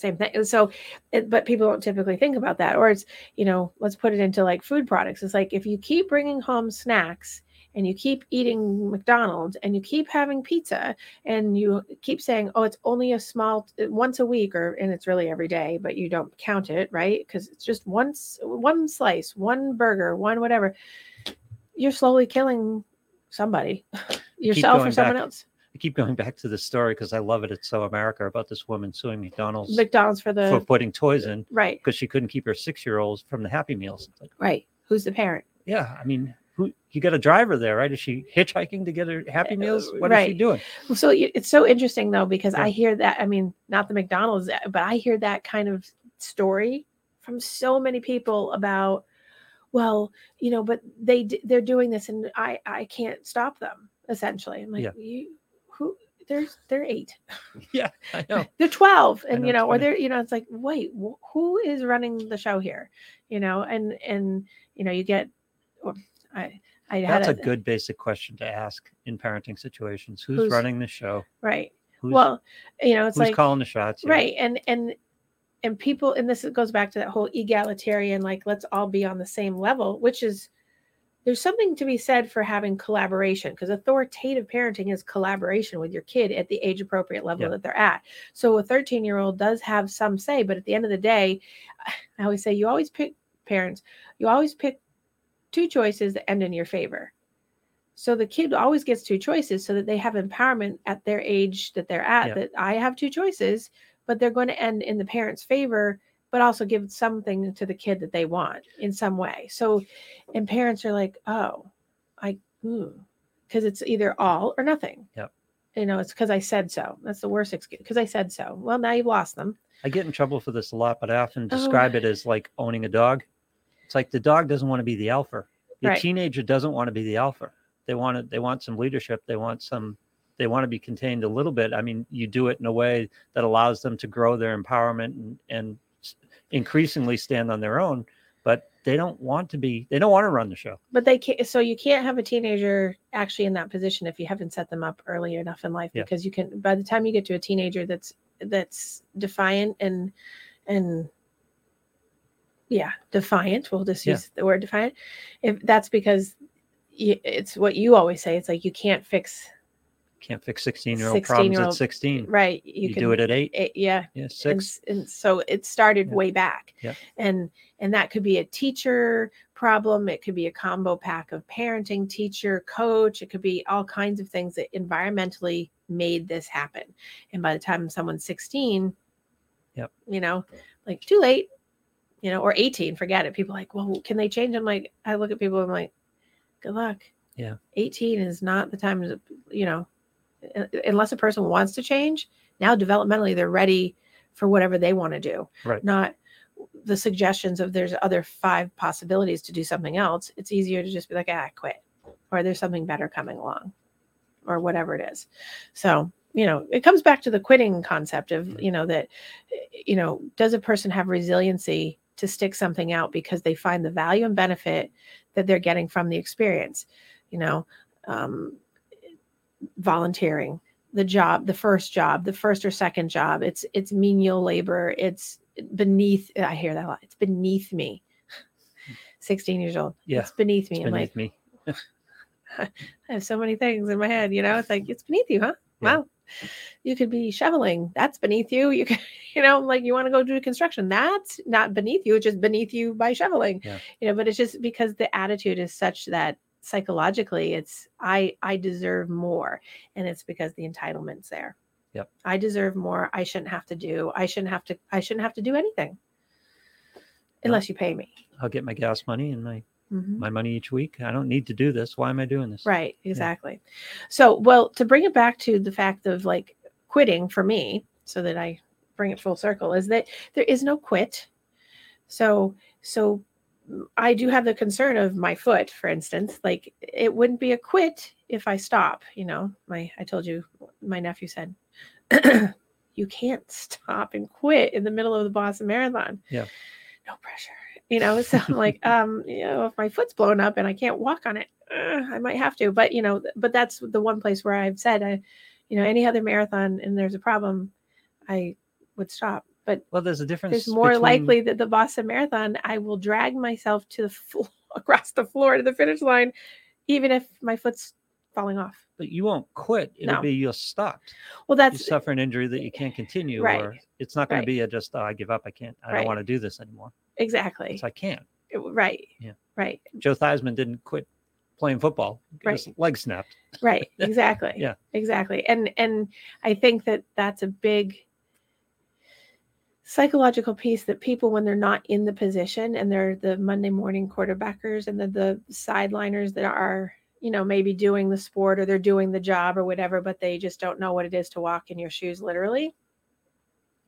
Same thing. So, it, but people don't typically think about that. Or it's, you know, let's put it into like food products. It's like if you keep bringing home snacks and you keep eating McDonald's and you keep having pizza and you keep saying, oh, it's only a small once a week or and it's really every day, but you don't count it, right? Because it's just once one slice, one burger, one whatever. You're slowly killing somebody, yourself or someone back- else. I keep going back to the story because I love it. It's so America about this woman suing McDonald's McDonald's for the for putting toys in right, because she couldn't keep her six year olds from the Happy Meals. Like, right. Who's the parent? yeah, I mean, who you got a driver there, right? Is she hitchhiking to get her Happy Meals? what What is she doing? So it's so interesting though because Yeah. I hear that. I mean, not the McDonald's, uh, but I hear that kind of story from so many people about, well, you know, but they they're doing this and I I can't stop them. Essentially, I'm like, Yeah. you they're they're eight, Yeah, I know. they're twelve, and know, you know, or they're you know, it's like, wait, wh- who is running the show here? You know, and and you know, you get, or I I had That's a good basic question to ask in parenting situations. Who's, Who's- running the show? right. Who's, well, you know, it's who's like calling the shots? here? right and and and people and this goes back to that whole egalitarian like let's all be on the same level which is there's something to be said for having collaboration because authoritative parenting is collaboration with your kid at the age appropriate level that they're at. So a 13 year old does have some say but at the end of the day i always say you always pick parents you always pick two choices that end in your favor. So the kid always gets two choices so that they have empowerment at their age that they're at that i have two choices but they're going to end in the parents favor but also give something to the kid that they want in some way so and parents are like oh i because it's either all or nothing Yep. you know it's because i said so that's the worst excuse because i said so well now you've lost them I get in trouble for this a lot, but I often Oh. describe it as like owning a dog. It's like the dog doesn't want to be the alpha. The Right. teenager doesn't want to be the alpha. They want to, they want some leadership. They want some they want to be contained a little bit. I mean, you do it in a way that allows them to grow their empowerment and, and increasingly stand on their own, but they don't want to be they don't want to run the show. but they can't so you can't have a teenager actually in that position if you haven't set them up early enough in life Yeah. because you can by the time you get to a teenager that's that's defiant and and yeah defiant we'll just Yeah. use the word defiant if that's because y it's what you always say it's like you can't fix Can't fix 16 year old problems at 16-year-old 16. right You, you, can do it at eight. it- yeah Yeah, six. s- and so it started Yeah. way back Yeah. and and that could be a teacher problem it could be a combo pack of parenting teacher coach it could be all kinds of things that environmentally made this happen and by the time someone's 16 Yep. you know like too late you know or 18 forget it people are like well can they change i'm like i look at people i'm like good luck Yeah. 18 is not the time to you know unless a person wants to change now developmentally they're ready for whatever they want to do. Right. not the suggestions of there's other five possibilities to do something else. It's easier to just be like ah quit or there's something better coming along or whatever it is. So you know it comes back to the quitting concept of you know that you know does a person have resiliency to stick something out because they find the value and benefit that they're getting from the experience? You know um, volunteering the job the first job the first or second job it's it's menial labor it's beneath i hear that a lot it's beneath me 16 years old Yeah, it's beneath me It's i'm like beneath me. I have so many things in my head, you know. It's like it's beneath you, huh? Yeah. Wow. You could be shoveling. That's beneath you. You could, you know, like you want to go do construction. That's not beneath you. It's just beneath you by shoveling. Yeah. You know, but it's just because the attitude is such that psychologically it's I I deserve more. And it's because the entitlement's there. Yep. I deserve more. I shouldn't have to do. I shouldn't have to I shouldn't have to do anything. Unless you pay me. I'll get my gas money and my Mhm. my money each week. I don't need to do this. Why am I doing this? Right, exactly. So, well, to bring it back to the fact of like quitting for me, so that I bring it full circle, is that there is no quit. So, so I do have the concern of my foot, for instance. Like it wouldn't be a quit if I stop. You know, my I told you, my nephew said, you can't stop and quit in the middle of the Boston Marathon. Yeah. No pressure. you know so i'm like um you know if my foot's blown up and i can't walk on it uh, i might have to but you know but that's the one place where i've said I, you know any other marathon and there's a problem i would stop but Well, there's a difference. there's more between- likely that the boston marathon i will drag myself to the floor across the floor to the finish line even if my foot's falling off but you won't quit. It'll No. be you're stopped. well that's You suffer an injury that you can't continue, Right. or it's not going Right. to be a just oh, I give up. I can't. I Right. don't want to do this anymore. exactly So I can't. It- right Yeah. right Joe Theismann didn't quit playing football. His leg snapped. right exactly Yeah. exactly and and i think that that's a big psychological piece that people when they're not in the position and they're the monday morning quarterbackers and the, the sideliners that are you know maybe doing the sport or they're doing the job or whatever but they just don't know what it is to walk in your shoes literally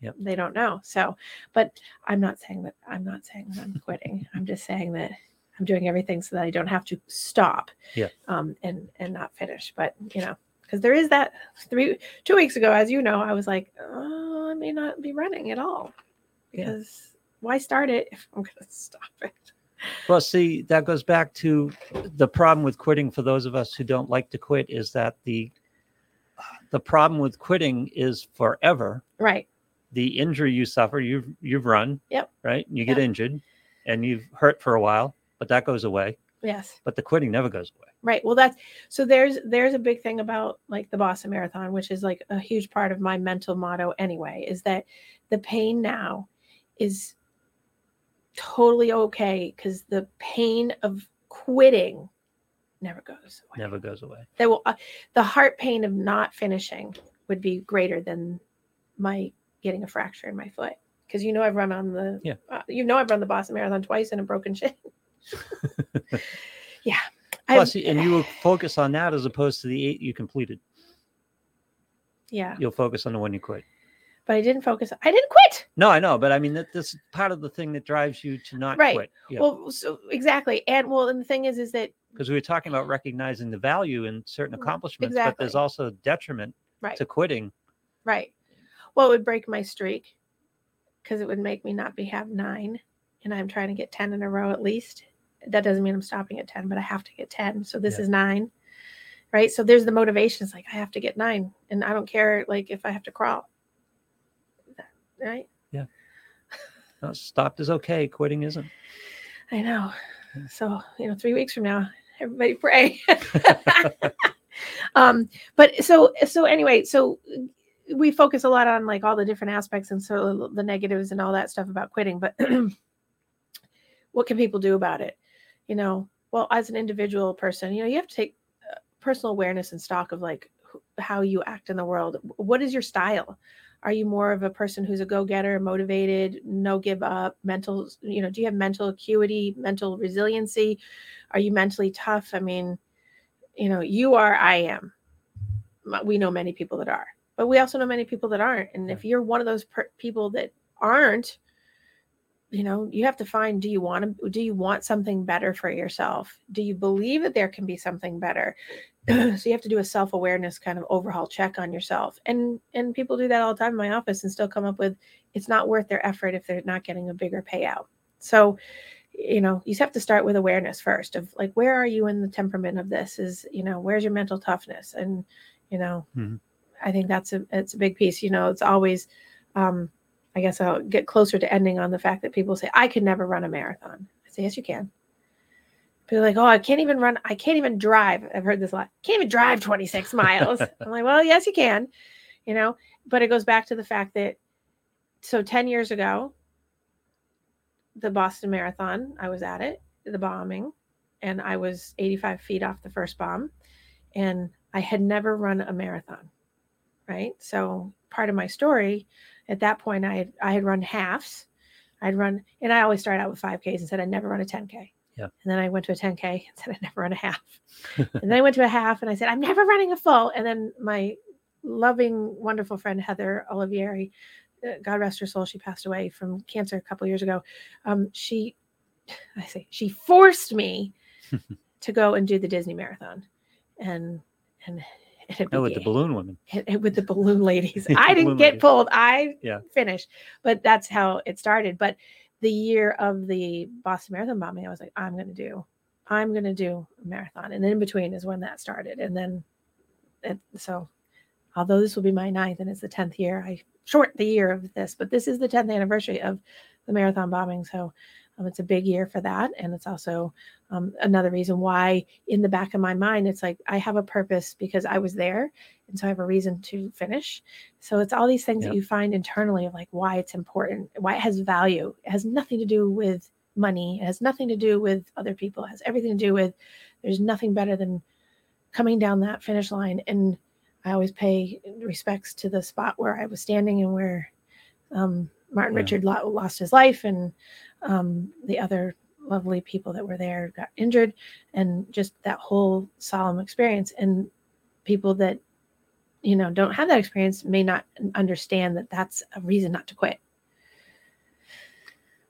Yep. they don't know so but i'm not saying that i'm not saying that i'm quitting i'm just saying that i'm doing everything so that i don't have to stop Yeah. um and and not finish but you know because there is that three two weeks ago as you know i was like oh i may not be running at all Yeah. because why start it if i'm gonna stop it Well, see, that goes back to the problem with quitting for those of us who don't like to quit is that the the problem with quitting is forever. right The injury you suffer, you've you've run, Yep. right? You get injured and you've hurt for a while, but that goes away. Yes But the quitting never goes away. right well that's so there's there's a big thing about like the boston marathon which is like a huge part of my mental motto anyway is that the pain now is totally okay because the pain of quitting never goes away Never goes away. that will uh, the heart pain of not finishing would be greater than my getting a fracture in my foot because you know I've run on the Yeah. uh, you know I've run the Boston Marathon twice in a broken shin. yeah. Plus, and you will focus on that as opposed to the eight you completed. yeah, You'll focus on the one you quit. but I didn't focus. I didn't quit. No, I know, but I mean that this is part of the thing that drives you to not Right. quit. Yeah. Well, so exactly, and well, and the thing is, is that because we were talking about recognizing the value in certain Mm, accomplishments, but there's also detriment right, to quitting. right. Well, it would break my streak because it would make me not be have nine, and I'm trying to get ten in a row at least. That doesn't mean I'm stopping at ten, but I have to get ten. So this Yeah. is nine, right? So there's the motivation. It's like I have to get nine, and I don't care like if I have to crawl, right? No, stopped is okay. Quitting isn't. I know. So, you know, three weeks from now, everybody pray. um, but so so anyway, so we focus a lot on like all the different aspects and so the negatives and all that stuff about quitting, but what can people do about it? You know, well, as an individual person, you know, you have to take uh, personal awareness and stock of like how you act in the world. What is your style? Are you more of a person who's a go-getter, motivated, no give up, mental, you know, do you have mental acuity, mental resiliency? Are you mentally tough? I mean, you know, you are, I am. We know many people that are, but we also know many people that aren't. And if you're one of those per- people that aren't, you know, you have to find do you want to do you want something better for yourself? Do you believe that there can be something better? so you have to do a self-awareness kind of overhaul check on yourself. And and people do that all the time in my office and still come up with it's not worth their effort if they're not getting a bigger payout. So, you know, you have to start with awareness first of like where are you in the temperament of this? Is, you know, where's your mental toughness? And, you know, Mhm. I think that's a it's a big piece. You know, it's always um I guess I'll get closer to ending on the fact that people say, I could never run a marathon. I say, Yes, you can. People are like, oh, I can't even run, I can't even drive. I've heard this a lot. Can't even drive 26 miles. I'm like, well, yes, you can, you know, but it goes back to the fact that so 10 years ago, the Boston Marathon, I was at it, the bombing, and I was 85 feet off the first bomb. And I had never run a marathon. Right. So part of my story at that point, I had, I had run halves. I'd run, and I always start out with 5Ks and said I'd never run a 10K. Yeah. And then I went to a 10K and said I'd never run a half. and then I went to a half and I said, I'm never running a full. And then my loving, wonderful friend, Heather Olivieri, uh, God rest her soul, she passed away from cancer a couple years ago. Um, she, I say, she forced me to go and do the Disney Marathon. And, and, it Oh, with the balloon women. it- it- with the balloon ladies. I didn't balloon get ladies. pulled. I Yeah. finished, but that's how it started. But the year of the Boston Marathon bombing, I was like, I'm going to do, I'm going to do a marathon. And then in between is when that started. And then, it, so although this will be my ninth and it's the 10th year, I short the year of this, but this is the 10th anniversary of the marathon bombing. So um, it's a big year for that. And it's also um, another reason why, in the back of my mind, it's like I have a purpose because I was there. And so I have a reason to finish. So it's all these things Yep. that you find internally of like why it's important, why it has value. It has nothing to do with money, it has nothing to do with other people, it has everything to do with there's nothing better than coming down that finish line. And I always pay respects to the spot where I was standing and where um, Martin Yeah. Richard lost his life and um, the other lovely people that were there got injured and just that whole solemn experience and people that you know don't have that experience may not understand that that's a reason not to quit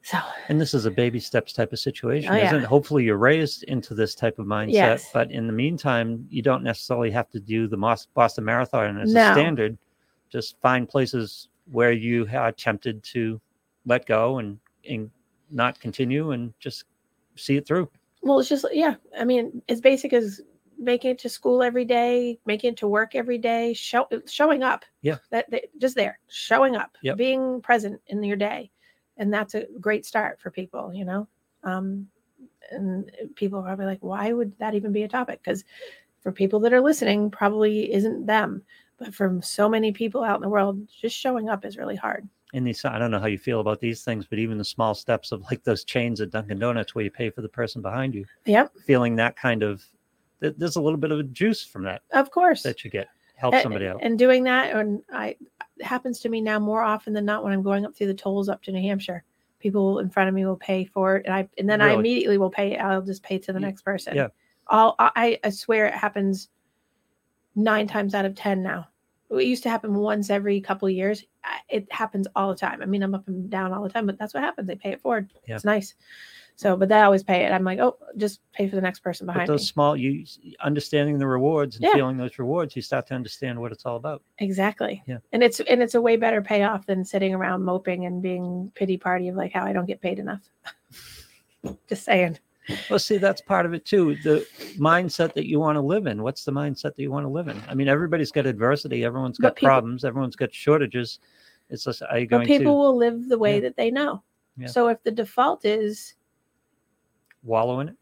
so And this is a baby steps type of situation, Oh, isn't it? Hopefully, you're raised into this type of mindset. Yes. But in the meantime, you don't necessarily have to do the Boston Marathon as No. a standard. Just find places where you are tempted to let go and, and not continue and just see it through. well it's just yeah i mean as basic as making it to school every day making it to work every day show, showing up Yeah. that, that just there showing up Yep. being present in your day and that's a great start for people you know um and people are probably like why would that even be a topic because for people that are listening probably isn't them but for so many people out in the world just showing up is really hard And these, I don't know how you feel about these things, but even the small steps of like those chains at Dunkin' Donuts where you pay for the person behind you, yep feeling that kind of, th- there's a little bit of a juice from that of course that you get. Help A- somebody out. And doing that, and I it happens to me now more often than not when I'm going up through the tolls up to New Hampshire. People in front of me will pay for it, and I and then I immediately will pay. I'll just pay to the next person. yeah. All I, I swear it happens nine times out of ten now. It used to happen once every couple of years. It happens all the time. I mean, I'm up and down all the time, but that's what happens. They pay it forward. Yeah. It's nice. So, but they always pay it. I'm like, oh, just pay for the next person But behind those me. small, you understanding the rewards and Yeah. feeling those rewards, you start to understand what it's all about. Exactly. Yeah. And it's and it's a way better payoff than sitting around moping and being pity party of like how I don't get paid enough. Just saying. Well, see, that's part of it too. The mindset that you want to live in. What's the mindset that you want to live in? I mean, everybody's got adversity. Everyone's got people- problems. Everyone's got shortages. It's just, are you going But people to will live the way Yeah. that they know. Yeah. So if the default is, wallow in it?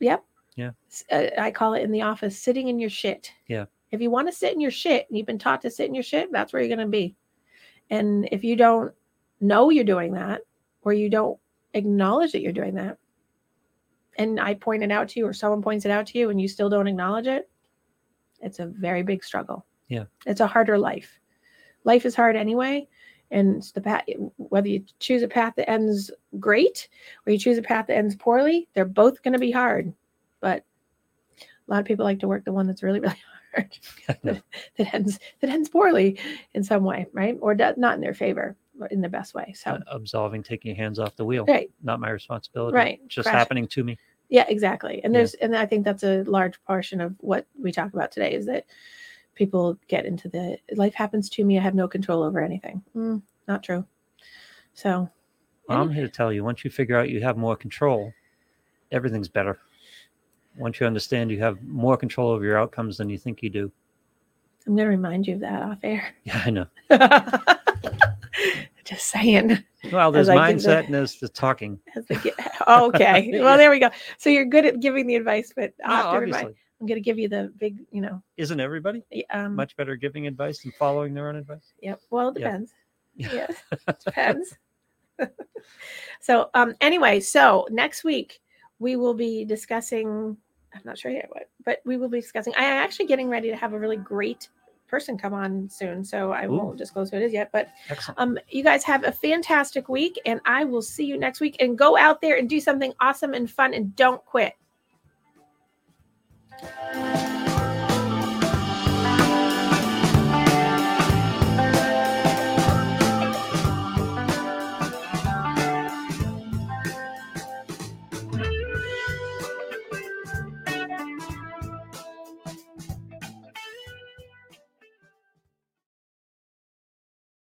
s- uh, I call it in the office, sitting in your shit. Yeah. If you want to sit in your shit and you've been taught to sit in your shit, that's where you're going to be. And if you don't know you're doing that, or you don't acknowledge that you're doing that, and I point it out to you, or someone points it out to you, and you still don't acknowledge it, it's a very big struggle. Yeah. It's a harder life. Life is hard anyway. And the path, whether you choose a path that ends great or you choose a path that ends poorly, they're both going to be hard. But a lot of people like to work the one that's really, really hard that, that ends that ends poorly in some way, right? Or not in their favor, but in the best way. So, Uh, absolving, taking your hands off the wheel. right, Not my responsibility. Right. Just Crash- happening to me. Yeah, exactly. And Yeah. there's, and I think that's a large portion of what we talk about today is that people get into the life happens to me. I have no control over anything. Mm, not true. So, Well, I'm here to tell you once you figure out you have more control, everything's better. Once you understand you have more control over your outcomes than you think you do. I'm going to remind you of that off air. Yeah, I know. Just saying. Well, there's give the- mindset and there's the talking. The gi- okay. Well, there we go. So you're good at giving the advice, but have Oh, obviously. I'm going to give you the big, you know, Isn't everybody um, much better giving advice than following their own advice? Yep. Well, it Yeah. depends. Yeah. Yes, depends. so, um, anyway, so next week we will be discussing. I'm not sure yet what, but we will be discussing. I am actually getting ready to have a really great person come on soon, so I Ooh. won't disclose who it is yet. But Excellent. um, you guys have a fantastic week, and I will see you next week. And go out there and do something awesome and fun, and don't quit.